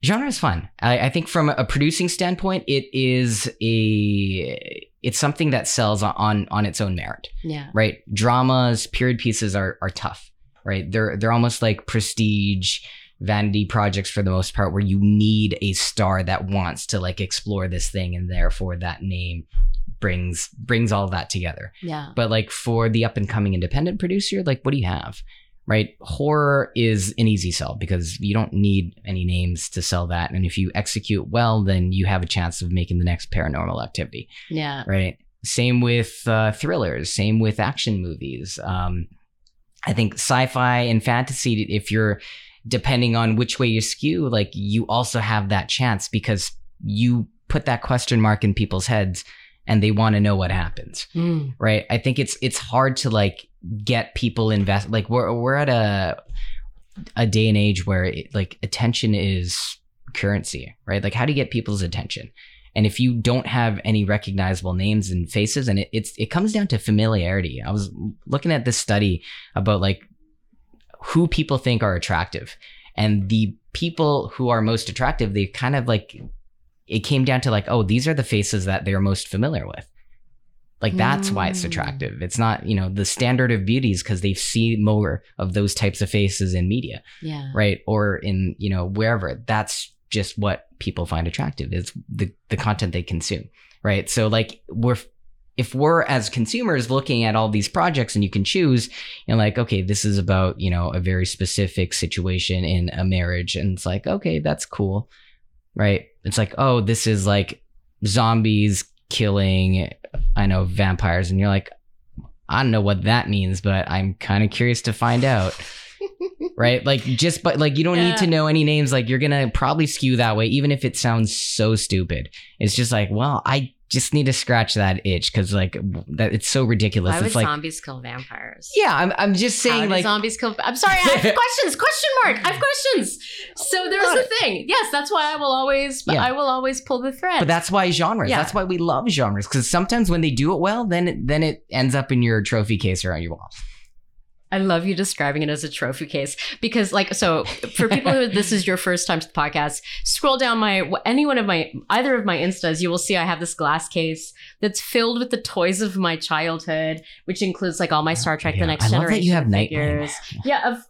genre is fun. I, I think from a producing standpoint, it is a it's something that sells on on its own merit Yeah. right? Dramas, period pieces are are tough, right? They're they're almost like prestige vanity projects for the most part where you need a star that wants to like explore this thing and therefore that name brings brings all that together. Yeah. But like for the up and coming independent producer, like what do you have? Right? Horror is an easy sell because you don't need any names to sell that. And if you execute well, then you have a chance of making the next paranormal activity Yeah. right? Same with uh, thrillers, same with action movies. Um, I think sci-fi and fantasy, if you're depending on which way you skew, like you also have that chance because you put that question mark in people's heads and they want to know what happens, Mm. right? I think it's it's hard to like get people invest. Like we're we're at a a day and age where it, like attention is currency, right? Like how do you get people's attention? And if you don't have any recognizable names and faces, and it, it's it comes down to familiarity. I was looking at this study about like who people think are attractive, and the people who are most attractive, they kind of like it came down to like, oh, these are the faces that they're most familiar with. Like that's why it's Mm. attractive. It's not, you know, the standard of beauties because they see more of those types of faces in media Yeah. right or in you know wherever that's just what people find attractive is the the content they consume right so like we're if we're as consumers looking at all these projects and you can choose and like okay this is about you know a very specific situation in a marriage and it's like okay that's cool right? It's like oh this is like zombies killing i know vampires and you're like i don't know what that means but i'm kind of curious to find out right? Like just but like you don't need to know any names like you're gonna probably skew that way even if it sounds so stupid. It's just like well i just need to scratch that itch because like that it's so ridiculous Why would it's like zombies kill vampires? yeah i'm, I'm just saying like zombies kill? I'm sorry, I have questions. Question mark. I have questions. So there's the thing. Yes, that's why I will always. Yeah. I will always pull the thread. but that's why genres Yeah. that's why we love genres because sometimes when they do it well then it, then it ends up in your trophy case or on your wall I love you describing it as a trophy case because, like, so for people who this is your first time to the podcast, scroll down my any one of my either of my instas, you will see I have this glass case that's filled with the toys of my childhood, which includes like all my Star Trek: Yeah, The Next I love Generation that you have Nightwing. figures. Yeah, of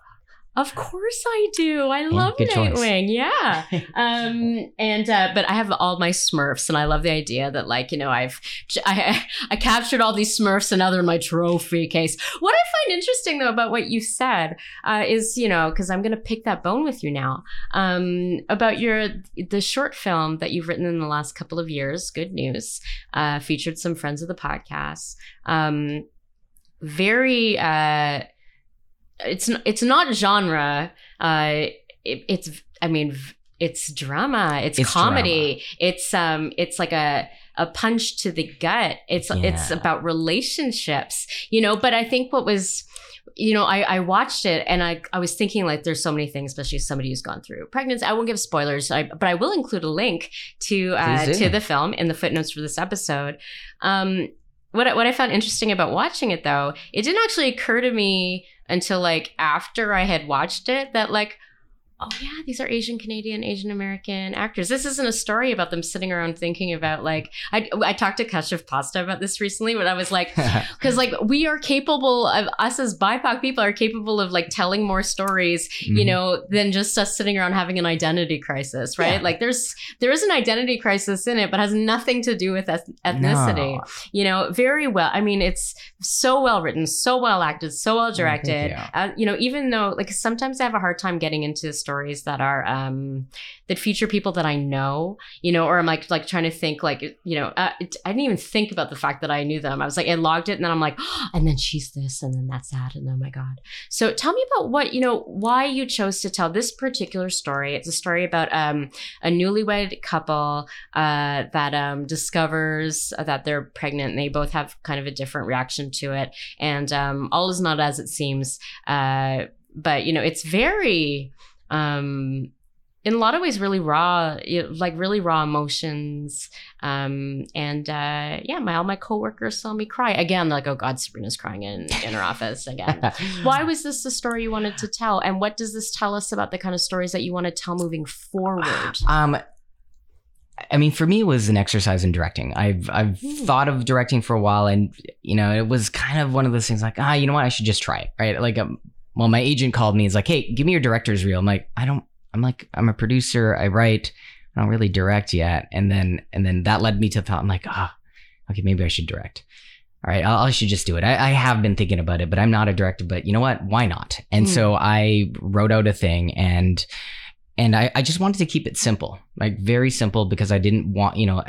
of course I do. I love. Nightwing. Yeah. um and uh but i have all my smurfs and i love the idea that like you know i've i i captured all these smurfs and now they're in my trophy case what i find interesting though about what you said uh is you know because i'm gonna pick that bone with you now um about your the short film that you've written in the last couple of years good news uh featured some friends of the podcast um very uh it's it's not genre uh it, it's i mean it's drama it's, It's comedy it's um it's like a a punch to the gut. It's it's about relationships you know but i think what was you know I, I watched it and I, I was thinking like there's so many things especially somebody who's gone through pregnancy. I won't give spoilers I, but i will include a link to uh, to the film in the footnotes for this episode. Um what what I found interesting about watching it though, it didn't actually occur to me until like after I had watched it that like, oh yeah, these are Asian Canadian, Asian American actors. This isn't a story about them sitting around thinking about like I I talked to Kashyap Pasta about this recently, but I was like, because like we are capable of us as BIPOC people are capable of like telling more stories you Mhm. know than just us sitting around having an identity crisis right Yeah. like there's there is an identity crisis in it but has nothing to do with eth- ethnicity No. you know very well i mean it's so well written so well acted so well directed you. uh, you know even though like sometimes i have a hard time getting into stories that are um that feature people that i know you know or i'm like like trying to think like you know uh, it, i didn't even think about the fact that i knew them. I was like i logged it and then i'm like and then she's this and then that's that and oh my god. So tell me about what you know why you chose to tell this particular story. It's a story about um a newlywed couple uh that um discovers that they're pregnant and they both have kind of a different reaction to it. And um all is not as it seems uh but you know it's very um in a lot of ways really raw like really raw emotions um and uh yeah my all my coworkers saw me cry again like oh god sabrina's crying in in her office again why was this the story you wanted to tell and what does this tell us about the kind of stories that you want to tell moving forward Um, I mean, for me, it was an exercise in directing. I've I've Hmm. thought of directing for a while, and you know, it was kind of one of those things like, ah, you know what, I should just try it, right? Like, um, well, my agent called me. He's like, hey, give me your director's reel. I'm like, I don't. I'm like, I'm a producer. I write. I don't really direct yet. And then and then that led me to thought. I'm like, ah, okay, maybe I should direct. All right, I'll, I should just do it. I, I have been thinking about it, but I'm not a director. But you know what? Why not? And Hmm. so I wrote out a thing and and I, I just wanted to keep it simple like very simple because i didn't want you know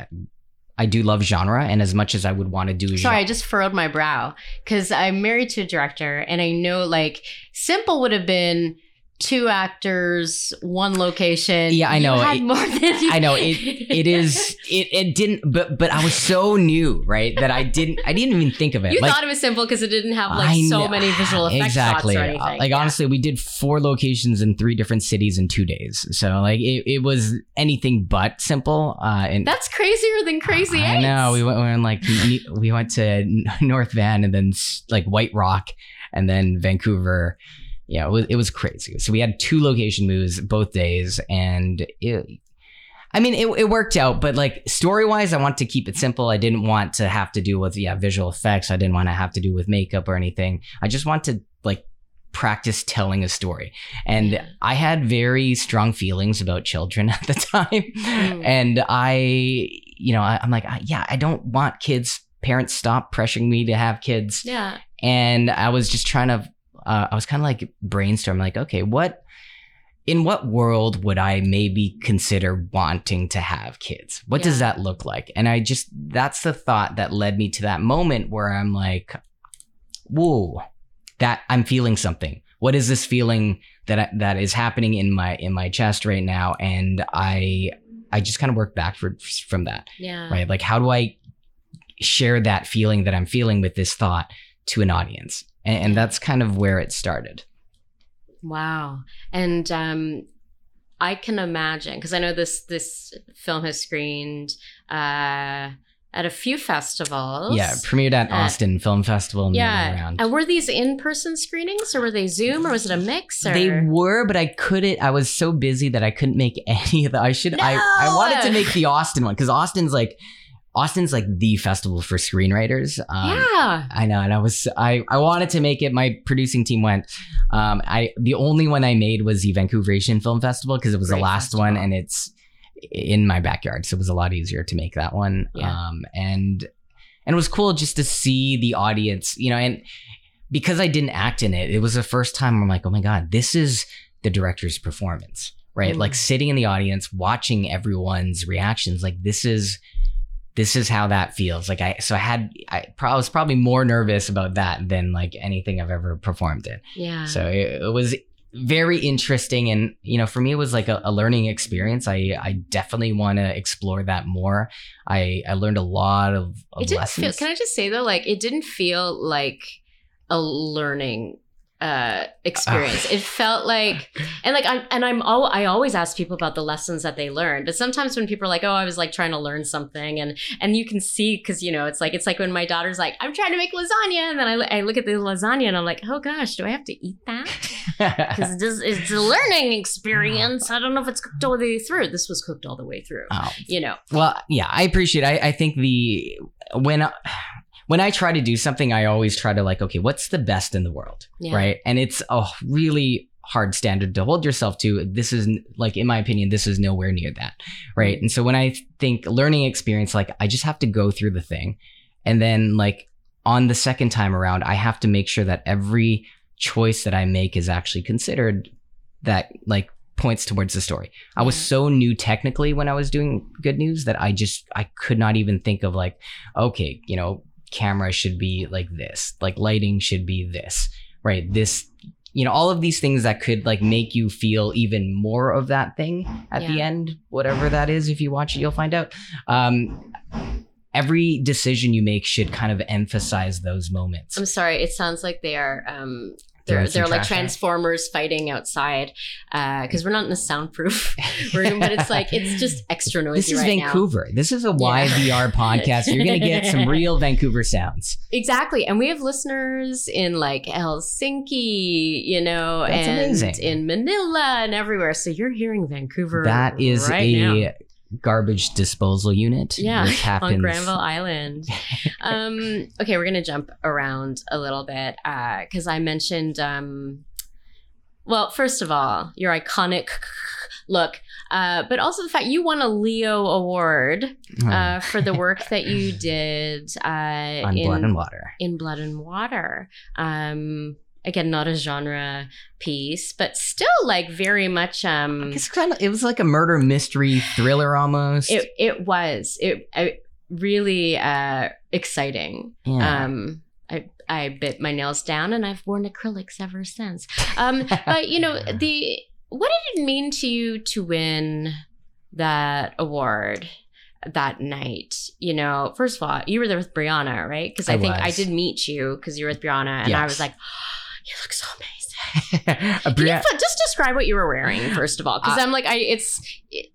i do love genre and as much as i would want to do sorry genre, i just furrowed my brow because i'm married to a director and i know like simple would have been two actors one location Yeah, I know. It- more than I know it. It is. It. It didn't. But. But I was so new, right? That I didn't. I didn't even think of it. you like, thought it was simple because it didn't have like I so know- many visual effects exactly. shots or anything. Like Yeah. honestly, we did four locations in three different cities in two days. So like it, it was anything but simple. Uh, and that's crazier than crazy I Eights. know. We went, we went like we went to North Van and then like White Rock and then Vancouver. Yeah, it was it was crazy. So we had two location moves both days, and it. I mean, it, it worked out, but like story wise, I want to keep it simple. I didn't want to have to do with yeah visual effects. I didn't want to have to do with makeup or anything. I just want to like practice telling a story. And Yeah. I had very strong feelings about children at the time. Mm. And I, you know, I, I'm like, I, yeah, I don't want kids parents stop pressuring me to have kids Yeah. and I was just trying to uh, I was kind of like brainstorming like okay what in what world would I maybe consider wanting to have kids what does that look like and I just that's the thought that led me to that moment where I'm like whoa that I'm feeling something what is this feeling that I, that is happening in my in my chest right now and I I just kind of worked backwards from that Yeah. right? Like, how do I share that feeling that I'm feeling with this thought to an audience? And, and that's kind of where it started. Wow. And um I can imagine because I know this this film has screened uh at a few festivals. Yeah, premiered at Uh, Austin Film Festival and the other way Yeah. And were these in-person screenings or were they Zoom or was it a mix? Or? They were, but I couldn't. I was so busy that I couldn't make any of the. I should. I I wanted to make the Austin one because Austin's like, Austin's like the festival for screenwriters. Um, yeah. I know, and I was I I wanted to make it. My producing team went. Um, I the only one I made was the Vancouver Asian Film Festival because it was Great the last festival. one, and it's in my backyard, so it was a lot easier to make that one. Yeah. Um, and and it was cool just to see the audience, you know, and because I didn't act in it, it was the first time I'm like, oh my god, this is the director's performance, right? Mm. Like sitting in the audience, watching everyone's reactions, like this is this is how that feels. Like I, so I had, I, pro- I was probably more nervous about that than like anything I've ever performed in. Yeah. So it, it was very interesting, and you know, for me, it was like a, a learning experience. I, I definitely want to explore that more. I, I learned a lot of, of it didn't feel lessons. can I just say though, like it didn't feel like a learning uh experience. it felt like and like I'm and I'm all I always ask people about the lessons that they learned. But sometimes when people are like, "Oh, I was like trying to learn something," and and you can see because you know it's like it's like when my daughter's like, "I'm trying to make lasagna," and then I, I look at the lasagna and I'm like, "Oh gosh, do I have to eat that?" Because it's, it's a learning experience. I don't know if it's cooked all the way through. This was cooked all the way through. oh, You know, Well, yeah, I appreciate. I, I think the when I, when I try to do something, I always try to like, okay, what's the best in the world, Yeah. right? And it's a really hard standard to hold yourself to. This is like, in my opinion, this is nowhere near that, right? Mm-hmm. And so when I think learning experience, like I just have to go through the thing, and then like on the second time around, I have to make sure that every choice that I make is actually considered that like points towards the story. I was so new technically when I was doing good news that I just I could not even think of like, okay, you know, camera should be like this, like lighting should be this, right? This you know, all of these things that could like make you feel even more of that thing at the end, whatever that is. If you watch it, you'll find out. Um, every decision you make should kind of emphasize those moments. I'm sorry. It sounds like they are. Um, they're they're like trash out. transformers fighting outside uh, because we're not in a soundproof room, but it's like it's just extra noisy. This is right now. Vancouver. This is a YVR podcast. You're gonna get some real Vancouver sounds. Exactly. And we have listeners in like Helsinki, you know, That's and amazing. in Manila and everywhere. So you're hearing Vancouver. That is right a now. Garbage disposal unit. Yeah, on Granville Island. um, okay, we're gonna jump around a little bit because I mentioned. Um, well, first of all, your iconic look, uh, but also the fact you won a Leo Award uh, for the work that you did uh, on in blood and water. in Blood and Water. Um, again, not a genre piece, but still like very much. Um, It's kind of. It was like a murder mystery thriller almost. it it was it, I, really uh, exciting. yeah. Um, I I bit my nails down, and I've worn acrylics ever since. Um, but you know the what did it mean to you to win that award? that night you know first of all you were there with brianna right because I, I think i did meet you because you were with brianna and i was like you look so amazing Bri- just describe what you were wearing first of all? Because Uh, I'm like, I it's. It,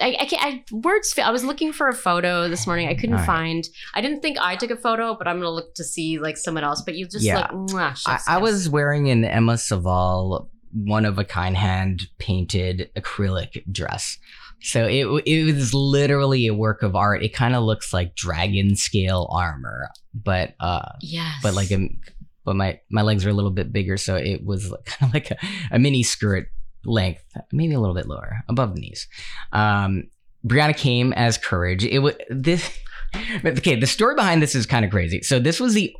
I, I can't. I, words fail. I was looking for a photo this morning. I couldn't right. find. I didn't think I took a photo, but I'm gonna look to see like someone else. But you just Yeah. like. Mwah, I, I was wearing an Emma Saval one of a kind hand painted acrylic dress. So it it was literally a work of art. It kind of looks like dragon scale armor, but uh Yes. but like a but my my legs are a little bit bigger, so it was kind of like a, a mini skirt length, maybe a little bit lower, above the knees. Um, Brianna came as courage. It was this. okay, the story behind this is kind of crazy. So this was the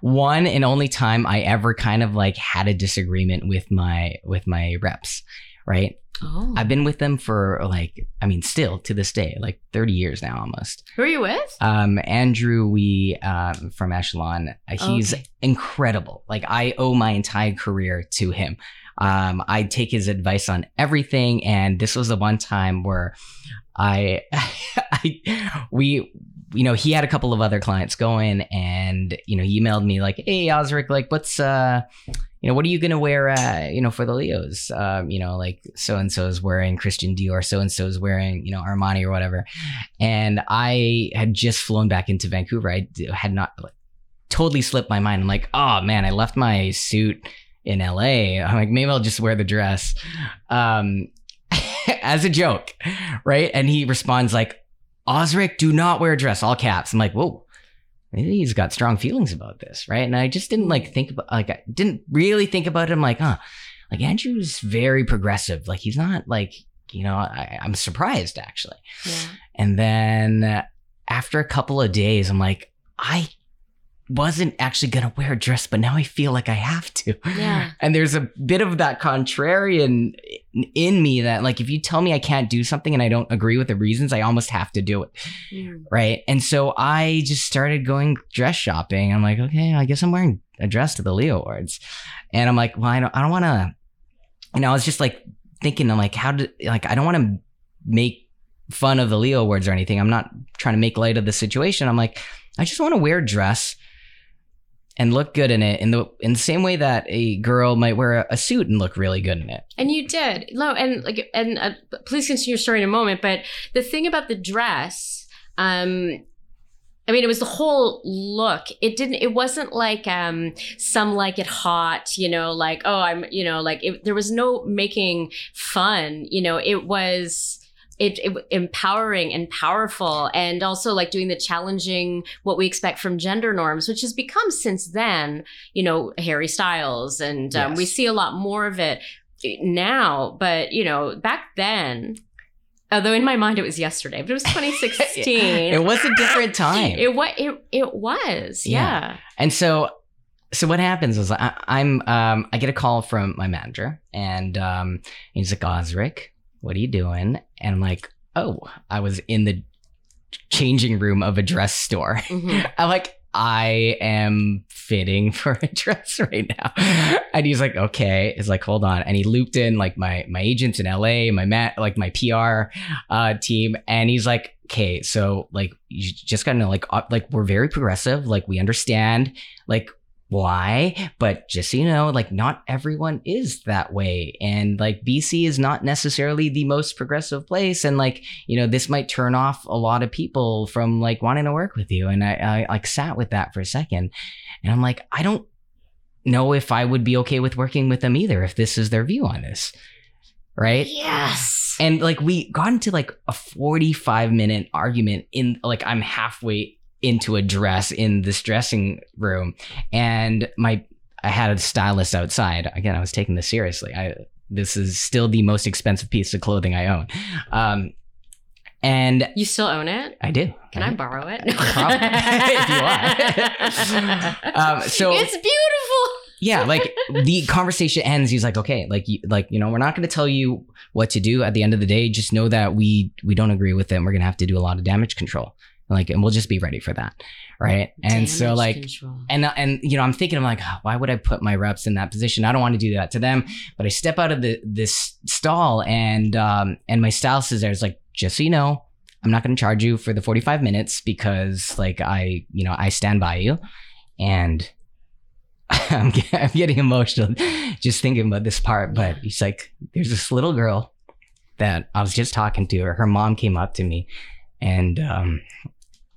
one and only time I ever kind of like had a disagreement with my with my reps, right? Oh. I've been with them for like I mean still to this day, like 30 years now almost. Who are you with? Um Andrew we um from Echelon, uh, he's Okay. incredible. Like I owe my entire career to him. Um I take his advice on everything and this was the one time where I I we you know, he had a couple of other clients going and, you know, he emailed me like, hey, Osric, like, what's, uh, you know, what are you going to wear, uh, you know, for the Leos? Um, you know, like so and so is wearing Christian Dior, so and so is wearing, you know, Armani or whatever. And I had just flown back into Vancouver. I had not like, totally slipped my mind. I'm like, oh man, I left my suit in LA. I'm like, maybe I'll just wear the dress. Um, as a joke, right? And he responds like, Osric, do not wear a dress, all caps. I'm like, whoa, maybe he's got strong feelings about this, right? And I just didn't like think about, like, I didn't really think about it. I'm like, huh, like Andrew's very progressive. Like, he's not like, you know, I, I'm surprised actually. Yeah. And then uh, after a couple of days, I'm like, I wasn't actually gonna wear a dress, but now I feel like I have to. Yeah. And there's a bit of that contrarian in me that, like, if you tell me I can't do something and I don't agree with the reasons, I almost have to do it. Mm. Right. And so I just started going dress shopping. I'm like, okay, I guess I'm wearing a dress to the Leo Awards. And I'm like, well, I don't, I don't want to, you know, I was just like thinking, I'm like, how did, like, I don't want to make fun of the Leo Awards or anything. I'm not trying to make light of the situation. I'm like, I just want to wear a dress and look good in it in the in the same way that a girl might wear a, a suit and look really good in it. And you did. No, and like, and uh, please continue your story in a moment. But the thing about the dress, um, I mean, it was the whole look. It didn't. It wasn't like um, some like it hot. You know, like oh, I'm. You know, like it, there was no making fun. You know, it was. It, it empowering and powerful and also like doing the challenging what we expect from gender norms which has become since then you know harry styles and um, we see a lot more of it now, but you know, back then, although in my mind it was yesterday, but it was 2016. It was a different time. It was. It, it was. Yeah. And so, so what happens is I, I'm, um, I get a call from my manager, and um, he's like, Osric, what are you doing? And I'm like, oh, I was in the changing room of a dress store. Mhm. I'm like, I am fitting for a dress right now. And he's like, okay. He's like, hold on. And he looped in like my my agents in LA, my mat like my PR uh team. And he's like, okay, so like you just gotta know, like uh, like we're very progressive, like we understand like why, but just so you know, like not everyone is that way. And like BC is not necessarily the most progressive place. And like you know, this might turn off a lot of people from like wanting to work with you. And I, I like sat with that for a second and I'm like, I don't know if I would be okay with working with them either if this is their view on this. Right. Yes. And like we got into like a 45 minute argument in like I'm halfway into a dress in this dressing room and my I had a stylist outside. Again, I was taking this seriously. I this is still the most expensive piece of clothing I own. Um and You still own it? I do. Can I borrow it? If you. Um, so- it's beautiful. yeah like the conversation ends he's like okay like you like you know we're not going to tell you what to do at the end of the day just know that we we don't agree with it and we're going to have to do a lot of damage control like and we'll just be ready for that right? And so like control. and and you know i'm thinking i'm like "Oh, why would i put my reps in that position? I don't want to do that to them. But i step out of the this stall and um and my stylist is there. It's like just so you know i'm not going to charge you for the 45 minutes because like i you know i stand by you. And I'm, I'm getting emotional just thinking about this part but he's like there's this little girl that i was just talking to her her mom came up to me and um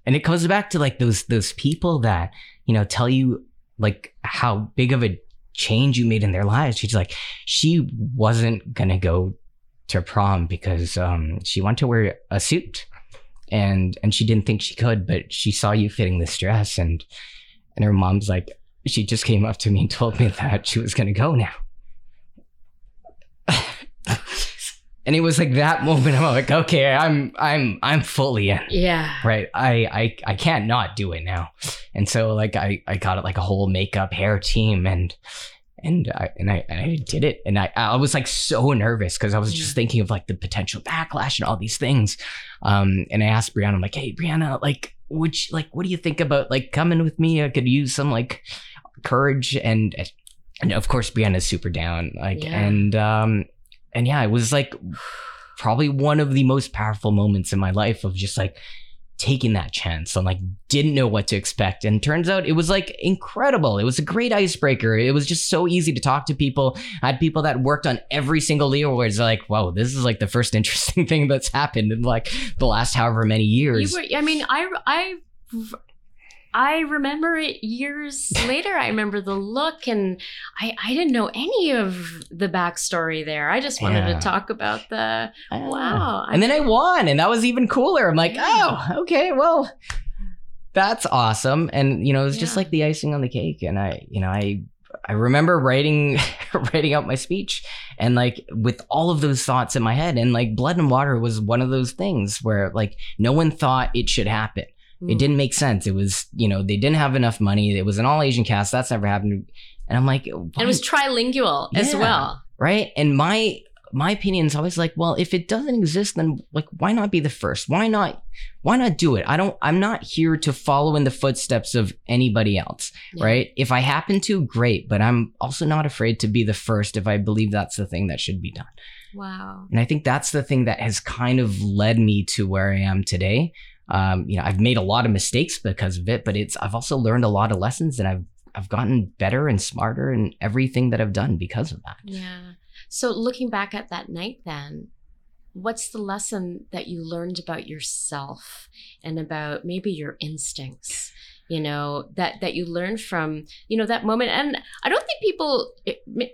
and it comes back to like those those people that you know tell you like how big of a change you made in their lives. She's like she wasn't gonna go to prom because um she wanted to wear a suit. And and she didn't think she could but she saw you fitting this dress and and her mom's like she just came up to me and told me that she was gonna go now and it was like that moment. I'm like, okay, I'm I'm I'm fully in. Yeah. Right. I I I can't not do it now. And so like I I got it like a whole makeup hair team and and I and I, and I did it and I I was like so nervous because I was just Yeah. thinking of like the potential backlash and all these things. Um and I asked Brianna, I'm like, hey Brianna, like would you, like what do you think about like coming with me? I could use some like courage and and of course Brianna's super down. Like Yeah. and um and yeah, it was like probably one of the most powerful moments in my life of just like taking that chance and like didn't know what to expect. And turns out it was like incredible. It was a great icebreaker. It was just so easy to talk to people. I had people that worked on every single leo where it's like whoa this is like the first interesting thing that's happened in like the last however many years. Were, I mean, I, I, I remember it years later. I remember the look, and I, I didn't know any of the backstory there. I just wanted Yeah. to talk about the wow. and then i won and that was even cooler i'm like Yeah. oh okay well that's awesome and you know it was just like the icing on the cake and i you know i i remember writing writing out my speech and like with all of those thoughts in my head and like blood and water was one of those things where like no one thought it should happen. It hmm. didn't make sense. It was you know they didn't have enough money. It was an all asian cast. That's never happened. And i'm like And it was trilingual as well. right? And my my opinion is always like well if it doesn't exist then like why not be the first? Why not why not do it? I don't i'm not here to follow in the footsteps of anybody else Yeah. right? If i happen to great. But i'm also not afraid to be the first if i believe that's the thing that should be done. Wow. and i think that's the thing that has kind of led me to where i am today um, you know i've made a lot of mistakes because of it but it's i've also learned a lot of lessons and i've i've gotten better and smarter in everything that i've done because of that Yeah. So looking back at that night then, what's the lesson that you learned about yourself and about maybe your instincts? You know, that that you learned from, you know, that moment and I don't think people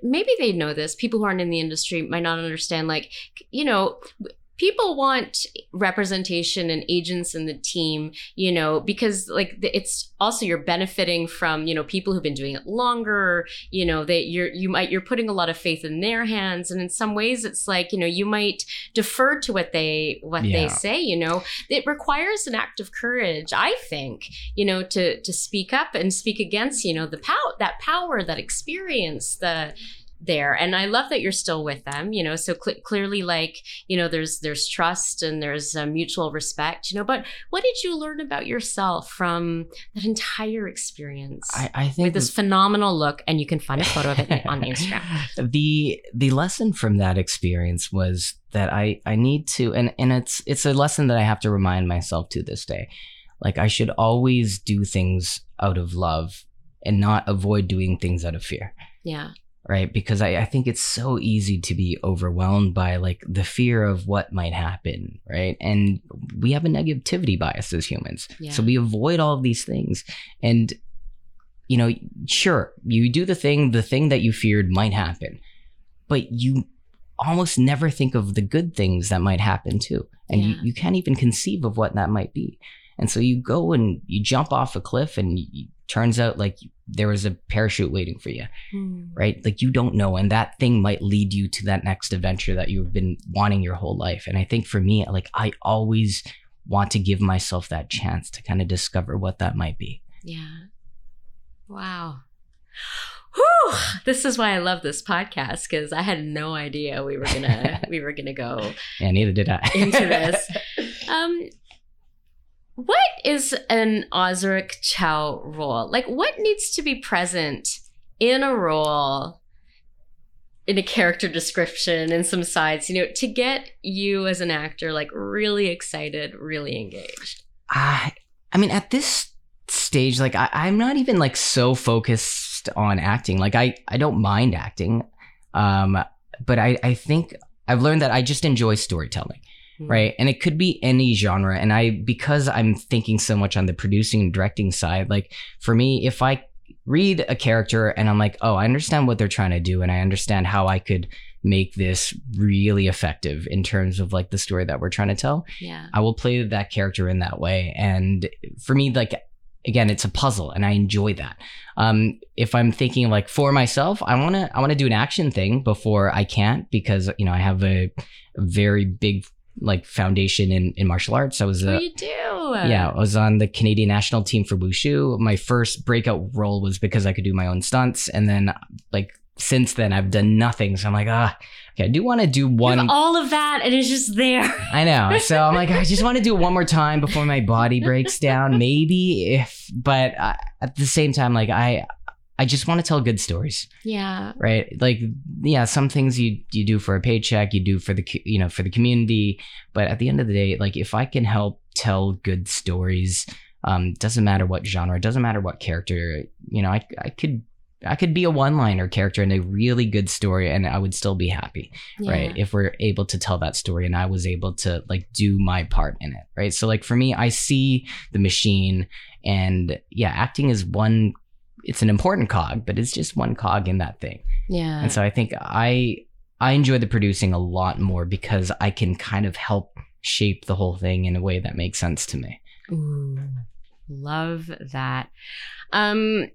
maybe they know this, people who aren't in the industry might not understand like, you know, people want representation and agents in the team you know because like it's also you're benefiting from you know people who've been doing it longer you know they you're you might you're putting a lot of faith in their hands. And in some ways it's like you know you might defer to what they what they say you know. It requires an act of courage i think you know to to speak up and speak against you know the power that power that experience the there and i love that you're still with them you know so cl- clearly like you know there's there's trust and there's uh, mutual respect you know but what did you learn about yourself from that entire experience I, I think with this phenomenal look and you can find a photo of it on instagram the the lesson from that experience was that I I need to and and it's it's a lesson that I have to remind myself to this day. Like I should always do things out of love and not avoid doing things out of fear. yeah Right? Because I, I think it's so easy to be overwhelmed by like the fear of what might happen, right? And we have a negativity bias as humans. Yeah. So we avoid all of these things. And you know, sure, you do the thing, the thing that you feared might happen, but you almost never think of the good things that might happen too. And Yeah. you, you can't even conceive of what that might be. And so you go and you jump off a cliff and you, turns out like there was a parachute waiting for you, Hmm. right? Like you don't know. And that thing might lead you to that next adventure that you've been wanting your whole life. And I think for me, like I always want to give myself that chance to kind of discover what that might be. Yeah. Wow. Whew. This is why I love this podcast because I had no idea we were gonna we were gonna go Yeah, neither did I. into this. Um, what is an Osric Chau role? Like, what needs to be present in a role, in a character description, and some sides, you know, to get you as an actor like really excited, really engaged? I, I mean, at this stage, like I, I'm not even like so focused on acting. Like I, I don't mind acting, um, but I, I think I've learned that I just enjoy storytelling, Hmm. right? And it could be any genre. And I, because I'm thinking so much on the producing and directing side, like for me, if I read a character and I'm like, oh, I understand what they're trying to do, and I understand how I could make this really effective in terms of like the story that we're trying to tell. Yeah. I will play that character in that way. And for me, like again, it's a puzzle, and I enjoy that. Um, if I'm thinking like for myself, I wanna I wanna do an action thing before I can't because you know I have a, a very big like foundation in in martial arts. I was What a do you do? yeah, I was on the Canadian national team for wushu. My first breakout role was because I could do my own stunts, and then like since then I've done nothing. So I'm like, ah, okay, I do want to do You one. all of that, and it's just there. I know. So I'm like, I just want to do it one more time before my body breaks down. Maybe if, but uh, at the same time, like I, I just want to tell good stories, yeah. right? Like, yeah, some things you you do for a paycheck, you do for the you know for the community, but at the end of the day, like if I can help tell good stories, um, doesn't matter what genre, doesn't matter what character, you know, I I could. I could be a one-liner character in a really good story, and I would still be happy yeah. right if we're able to tell that story and i was able to like do my part in it right so like for me i see the machine and yeah acting is one it's an important cog but it's just one cog in that thing Yeah. and so i think i i enjoy the producing a lot more because i can kind of help shape the whole thing in a way that makes sense to me Ooh, love that. Um,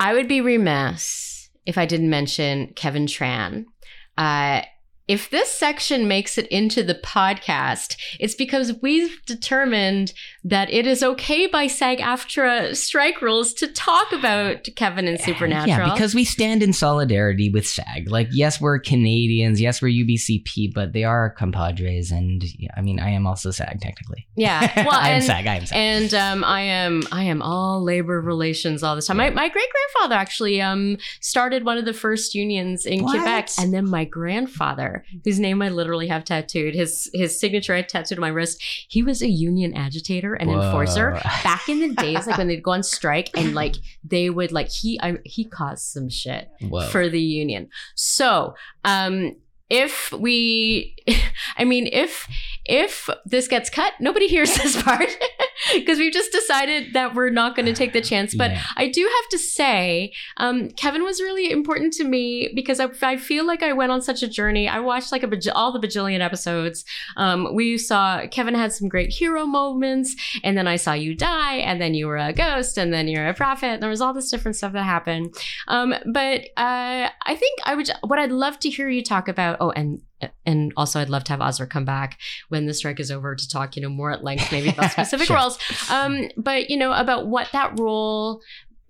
I would be remiss if I didn't mention Kevin Tran. Uh, if this section makes it into the podcast, it's because we've determined that it is okay by SAG AFTRA strike rules to talk about Kevin and Supernatural. yeah because we stand in solidarity with sag like yes we're canadians yes we're ubcp but they are compadres and yeah, i mean i am also sag technically yeah, well, i am and, sag i am sag and um, I am I am all labor relations all the time. My, my great grandfather actually um, started one of the first unions in What? Quebec, and then my grandfather, whose name I literally have tattooed, his his signature I tattooed on my wrist. He was a union agitator and enforcer back in the days, like when they'd go on strike, and like they would like he I, he caused some shit Whoa. for the union. So, um, if we, I mean, if if this gets cut, nobody hears this part because we've just decided that we're not going to take the chance. But Yeah. I do have to say, um, Kevin was really important to me because I, I feel like I went on such a journey. I watched like a baj- all the bajillion episodes. Um, we saw Kevin had some great hero moments, and then I saw you die, and then you were a ghost, and then you're a prophet. And there was all this different stuff that happened. Um, but uh, I think I would. What I'd love to hear you talk about. Oh, and and also I'd love to have Osric come back when the strike is over to talk, you know, more at length, maybe about specific Sure. roles. Um, but you know about what that role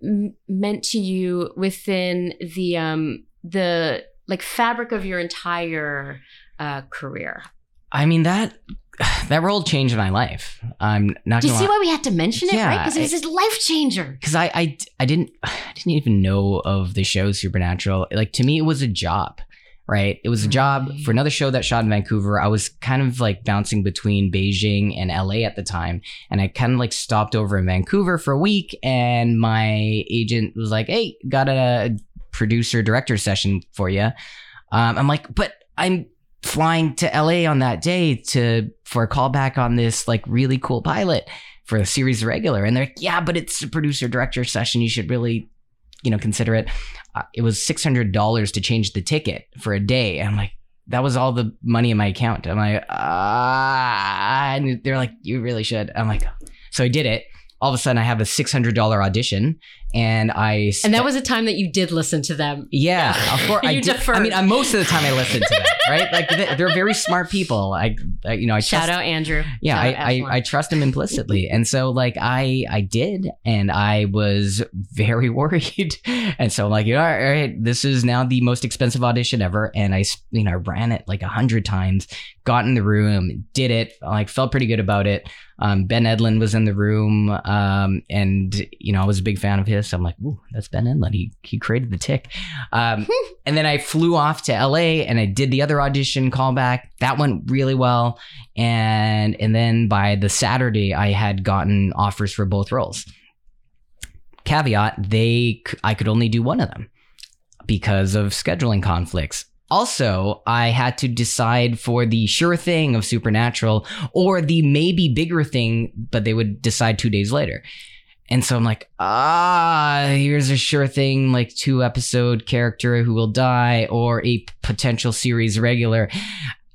m- meant to you within the um the like fabric of your entire uh, career. I mean that that role changed my life. I'm not Do you see why we had to mention it, right? Because it was his life changer. because I, I I didn't I didn't even know of the show Supernatural. Like to me, it was a job, right? It was a job for another show that shot in Vancouver. I was kind of like bouncing between Beijing and LA at the time, and I kind of like stopped over in Vancouver for a week, and my agent was like, "Hey, got a producer director session for you." Um, I'm like, but I'm flying to LA on that day to for a callback on this like really cool pilot for the series regular and they're like yeah but it's a producer director session you should really you know consider it it was $600 to change the ticket for a day. And i'm like that was all the money in my account. I'm like ah and they're like you really should. I'm like so i did it. All of a sudden i have a $600 audition and i And that was a time that you did listen to them. yeah, of course. I, did- deferred. I mean, I, most of the time I listen to them, right? Like they- they're very smart people. I, I you know, I Shout trust, out Andrew. yeah, I, I, I trust them implicitly, and so like I, I did, and I was very worried, and so I'm like, you know, all right, this is now the most expensive audition ever, and I you know, I ran it like a hundred times, got in the room, did it, like felt pretty good about it. Um, ben Edlund was in the room, um, and you know, I was a big fan of his. I'm like, ooh, that's Ben Edlund. He he created the tick. Um, and then I flew off to LA and I did the other audition callback. That went really well. And and then by the Saturday, I had gotten offers for both roles. Caveat: they I could only do one of them because of scheduling conflicts. Also, I had to decide for the sure thing of Supernatural or the maybe bigger thing, but they would decide two days later. And so I'm like, ah, here's a sure thing, like two episode character who will die, or a potential series regular.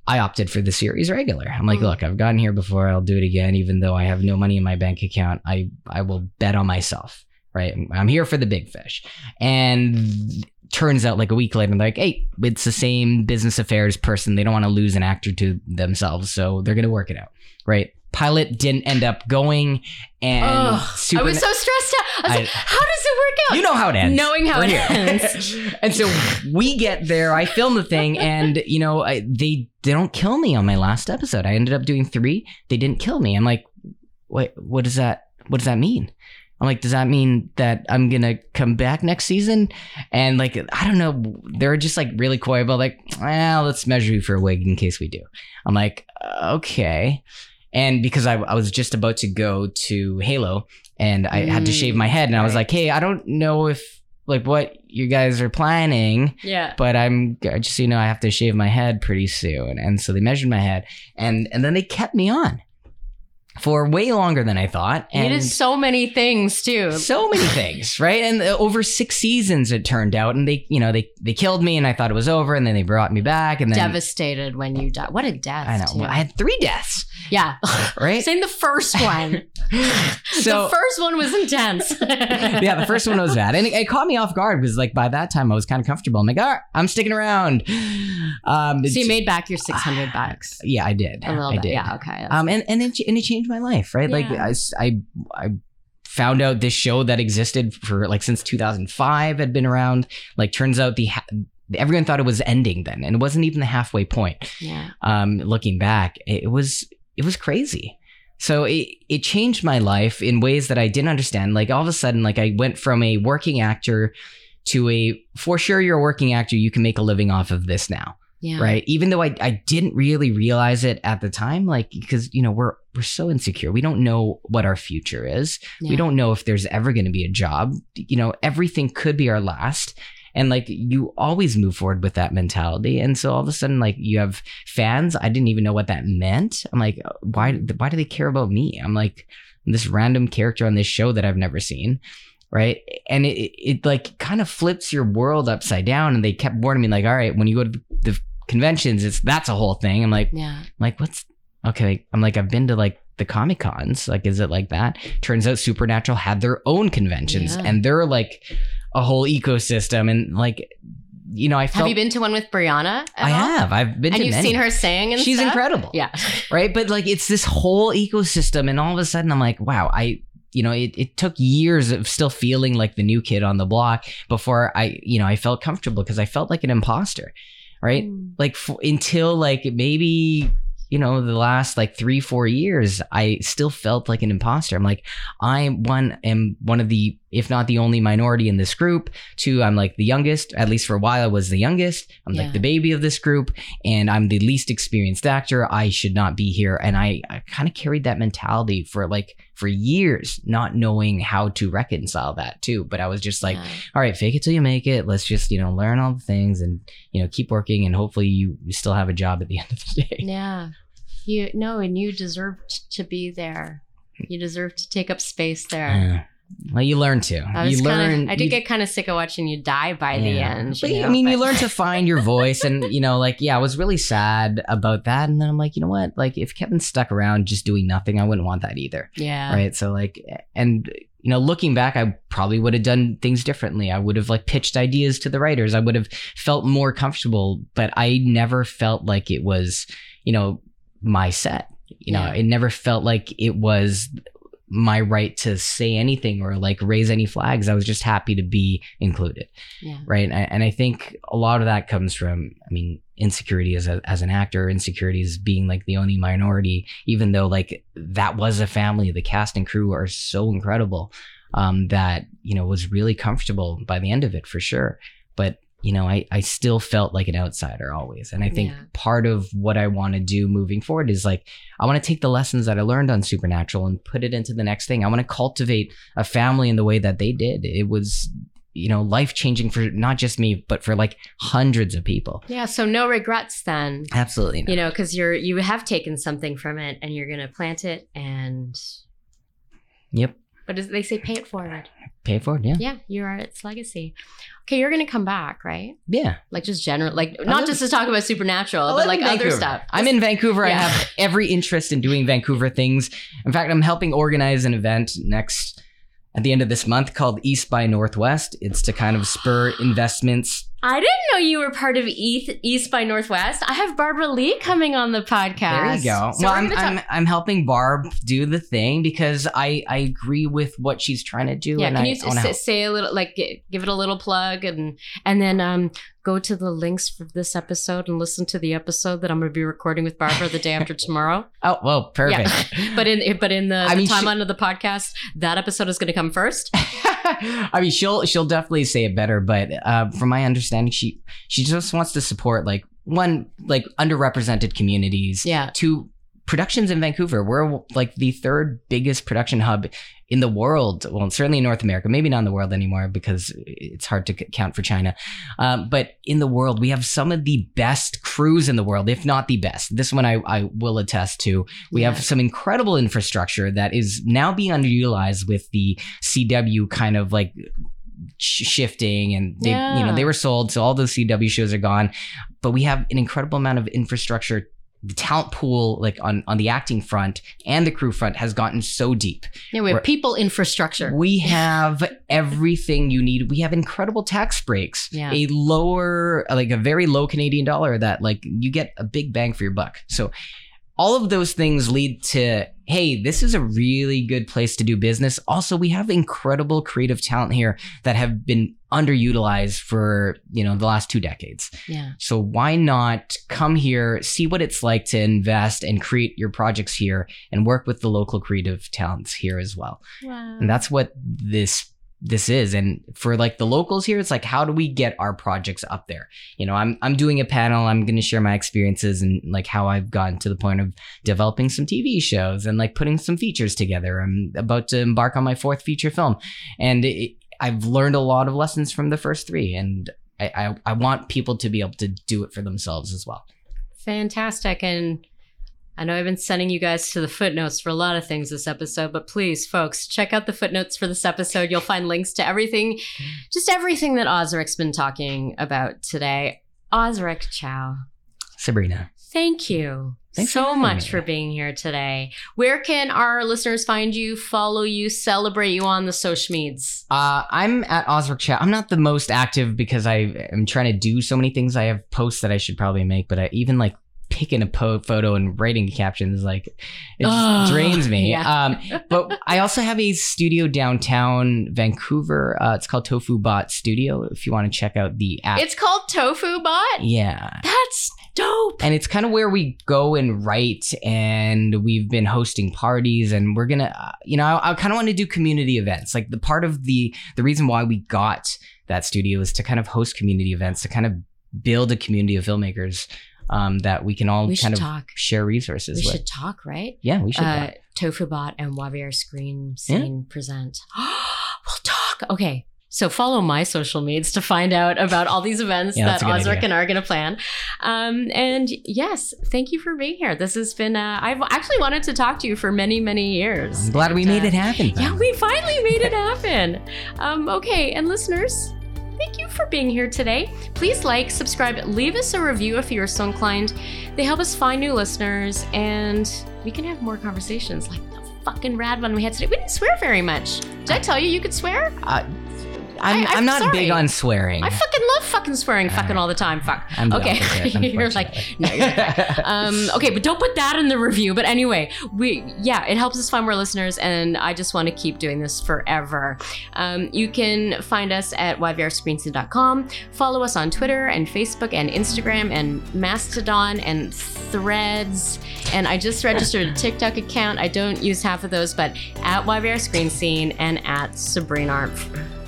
I opted for the series regular. I'm like, Mm. look, I've gotten here before. I'll do it again, even though I have no money in my bank account. I I will bet on myself. Right. I'm here for the big fish. And turns out like a week later, they're like, hey, it's the same business affairs person. They don't want to lose an actor to themselves, so they're gonna work it out. Right. Pilot didn't end up going, and I was so stressed out. I was I- like, how does it work out? you know how it ends. Knowing how We're it here. ends. and so we get there. I film the thing, and you know I, they they don't kill me on my last episode. I ended up doing three. They didn't kill me. I'm like, wait, what does that? What does that mean? I'm like, does that mean that I'm gonna come back next season? And like, I don't know. They're just like really coy about like, well, let's measure you for a wig in case we do. I'm like, okay. And because I, I was just about to go to Halo and I had to Mm, shave my head, and I was like, hey, I don't know if like what you guys are planning, yeah. but I'm just so you know, I have to shave my head pretty soon. And so they measured my head, and and then they kept me on for way longer than I thought. And did so many things too. so many things, right? And uh, over six seasons, it turned out, and they, you know, they they killed me, and I thought it was over, and then they brought me back, and then Devastated when you died. What a death. I know too. I had three deaths, yeah. right? Saying the first one. So the first one was intense. yeah, the first one was bad, and it, it caught me off guard because like by that time I was kind of comfortable. I'm like, all right, I'm sticking around. Um, So you made back your 600 bucks. yeah, I did. A little I bit. did. Yeah, okay. Um, and and it and it changed my life, right? Like I, I, I found out this show that existed for like since 2005 had been around. Like turns out the ha- everyone thought it was ending then, and it wasn't even the halfway point. yeah. Um, looking back, it, it was it was crazy. So it it changed my life in ways that I didn't understand. Like all of a sudden, like I went from a working actor to a for sure you're a working actor, you can make a living off of this now Yeah. right? Even though I, I didn't really realize it at the time like because you know we're we're so insecure. We don't know what our future is. We don't know if there's ever going to be a job. You know everything could be our last. And like you always move forward with that mentality. And so all of a sudden like you have fans. I didn't even know what that meant. I'm like oh, why why do they care about me? I'm like this random character on this show that i've never seen right? And it, it, it like kind of flips your world upside down. And they kept warning me like all right when you go to the conventions it's that's a whole thing i'm like Yeah. like what's okay i'm like i've been to like the comic cons like is it like that turns out supernatural had their own conventions Yeah. and they're like a whole ecosystem and like you know i felt Have you been to one with Brianna? i all? have i've been And to you've many. seen her sing and she's stuff? incredible Yeah. right but like it's this whole ecosystem and all of a sudden i'm like wow i you know it, it took years of still feeling like the new kid on the block before i you know i felt comfortable because i felt like an imposter right? Mm. like f- until like maybe you know the last like three four years i still felt like an imposter. I'm like i one am one of the if not the only minority in this group. Two i'm like the youngest. At least for a while i was the youngest. I'm Yeah. like the baby of this group and i'm the least experienced actor. I should not be here. And i, I kind of carried that mentality for like for years not knowing how to reconcile that too but i was just like Yeah. all right, fake it till you make it. Let's just, you know, learn all the things and, you know, keep working and hopefully you, still have a job at the end of the day. Yeah. You no, and you deserve to be there. You deserve to take up space there. Yeah. Well, you learn to. I was you Kinda, I did you- get kind of sick of watching you die by the end. But, you I know, mean, you learn to find your voice, and you know, like, yeah, I was really sad about that, and then I'm like, you know what? Like, if Kevin stuck around just doing nothing, I wouldn't want that either, Yeah. right? So, like, and you know, looking back, I probably would have done things differently. I would have like pitched ideas to the writers. I would have felt more comfortable, but I never felt like it was, you know, my set. You know, Yeah. it never felt like it was my right to say anything or like raise any flags. I was just happy to be included Yeah. right and I, and I think a lot of that comes from i mean insecurity as, a, as an actor insecurities being like the only minority even though like that was a family the cast and crew are so incredible um, that you know was really comfortable by the end of it for sure but you know I, I still felt like an outsider always and i think Yeah. part of what i want to do moving forward is like i want to take the lessons that i learned on supernatural and put it into the next thing i want to cultivate a family in the way that they did it was you know life changing for not just me but for like hundreds of people Yeah. So no regrets then. absolutely not. You know, because you're you have taken something from it and you're gonna plant it and. yep But they say, pay it forward. pay it forward. Yeah. Yeah, you are its legacy. Okay, you're gonna come back, right? Yeah. Like just general, like I not just to talk about supernatural, but like other stuff. I'm in Vancouver. Yeah. I have every interest in doing Vancouver things. In fact, I'm helping organize an event next at the end of this month called East by Northwest. It's to kind of spur investments. I didn't know you were part of East, East by Northwest. I have Barbara Lee coming on the podcast. There you go. So well, I'm, talk- I'm I'm helping Barb do the thing because I I agree with what she's trying to do. yeah, can I, you s- say a little, like, give it a little plug, and and then um go to the links for this episode and listen to the episode that I'm going to be recording with Barbara the day after tomorrow. Oh well, perfect. But in but in the, the mean, she- of the podcast, that episode is going to come first. I mean, she'll she'll definitely say it better, but uh, from my understanding, she she just wants to support like one like underrepresented communities. Yeah. Two productions in Vancouver. We're like the third biggest production hub in the world. Well, certainly in North America, maybe not in the world anymore because it's hard to count for China. Um, but in the world, we have some of the best crews in the world, if not the best. This one I, I will attest to. We Yeah. have some incredible infrastructure that is now being underutilized with the CW kind of like shifting and they you know they were sold so all those CW shows are gone but we have an incredible amount of infrastructure the talent pool like on on the acting front and the crew front has gotten so deep Yeah, we have We're- people infrastructure. we have everything you need we have incredible tax breaks Yeah. a lower like a very low canadian dollar that like you get a big bang for your buck so all of those things lead to hey this is a really good place to do business also we have incredible creative talent here that have been underutilized for you know the last two decades Yeah. so why not come here, see what it's like to invest and create your projects here and work with the local creative talents here as well. Wow. And that's what this this is. And for like the locals here, it's like how do we get our projects up there? You know, I'm I'm doing a panel, I'm gonna share my experiences and like how I've gotten to the point of developing some TV shows and like putting some features together. I'm about to embark on my fourth feature film. And it, I've learned a lot of lessons from the first three. And I, I, I want people to be able to do it for themselves as well. Fantastic. And I know I've been sending you guys to the footnotes for a lot of things this episode, but please, folks, check out the footnotes for this episode. You'll find links to everything, just everything that Osric's been talking about today. Osric Chau, Sabrina. thank you Thanks so having much for being here today. Where can our listeners find you, follow you, celebrate you on the social medias? Uh, I'm at Osric Chau. I'm not the most active because I am trying to do so many things. I have posts that I should probably make, but I even like picking a po- photo and writing captions like it just drains me. yeah. Um, but I also have a studio downtown Vancouver. Uh, it's called Tofu Bot Studio. If you want to check out the app, It's called Tofu Bot. yeah. That's dope. and it's kind of where we go and write and we've been hosting parties and we're gonna uh, you know i, I kind of want to do community events like the part of the the reason why we got that studio is to kind of host community events to kind of build a community of filmmakers um, that we can all We kind of talk. share resources We with should talk, right? yeah we should uh, talk. TofuBot and YVR Screen Scene present. we'll talk. Okay. So follow my social medias to find out about all these events Yeah, that that's a good Osric idea. and I are going to plan. Um, and yes, thank you for being here. This has been, uh, I've actually wanted to talk to you for many, many years. i'm glad we made uh, it happen Yeah, we finally made it happen. Um, okay, and listeners, thank you for being here today. Please like, subscribe, leave us a review if you are so inclined. They help us find new listeners, and we can have more conversations like the fucking rad one we had today. We didn't swear very much. Did I tell you you could swear? uh, I'm, I- I'm I'm not sorry. big on swearing I fucking love fucking swearing fucking all the time. Fuck. I'm okay. You're like, no, you're Um, okay, but don't put that in the review. But anyway, we yeah, it helps us find more listeners, and I just want to keep doing this forever. Um, you can find us at yvrscreenscene.com. Follow us on Twitter and Facebook and Instagram and Mastodon and Threads. And I just registered a TikTok account. I don't use half of those, but at YVR Screen Scene and at Sabrina Arnf.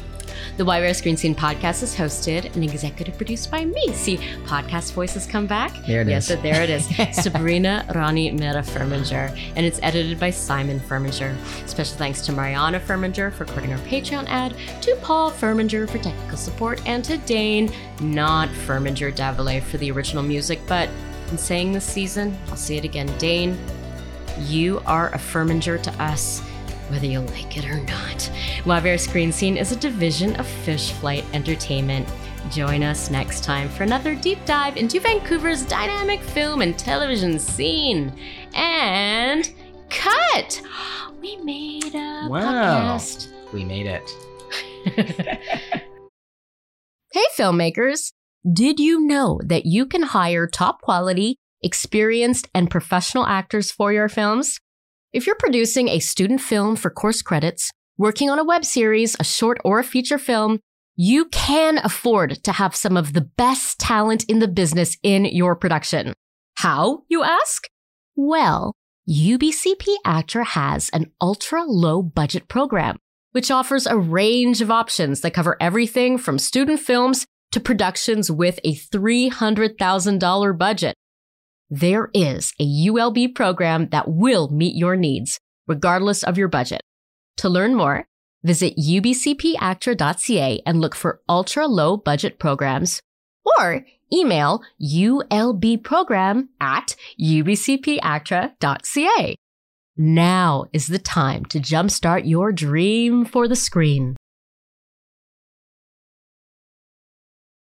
The YVR Screen Scene podcast is hosted and executive produced by me. See, podcast voices come back. There it yes, is. there it is. Sabrina Rani Mera Furminger. And it's edited by Simon Furminger. Special thanks to Mariana Furminger for recording our Patreon ad, to Paul Furminger for technical support, and to Dane, not Furminger Davile, for the original music. But in saying this season, I'll say it again Dane, you are a Furminger to us. Whether you like it or not. Love Screen Scene is a division of Fish Flight Entertainment. Join us next time for another deep dive into Vancouver's dynamic film and television scene. And cut! We made a Wow. podcast. We made it. Hey, filmmakers! Did you know that you can hire top quality, experienced, and professional actors for your films? If you're producing a student film for course credits, working on a web series, a short, or a feature film, you can afford to have some of the best talent in the business in your production. How, you ask? Well, UBCP ACTRA has an ultra low budget program which offers a range of options that cover everything from student films to productions with a $300,000 budget. There is a ULB program that will meet your needs, regardless of your budget. To learn more, visit ubcpactra.ca and look for ultra low budget programs or email ulbprogram at ubcpactra.ca. Now is the time to jumpstart your dream for the screen.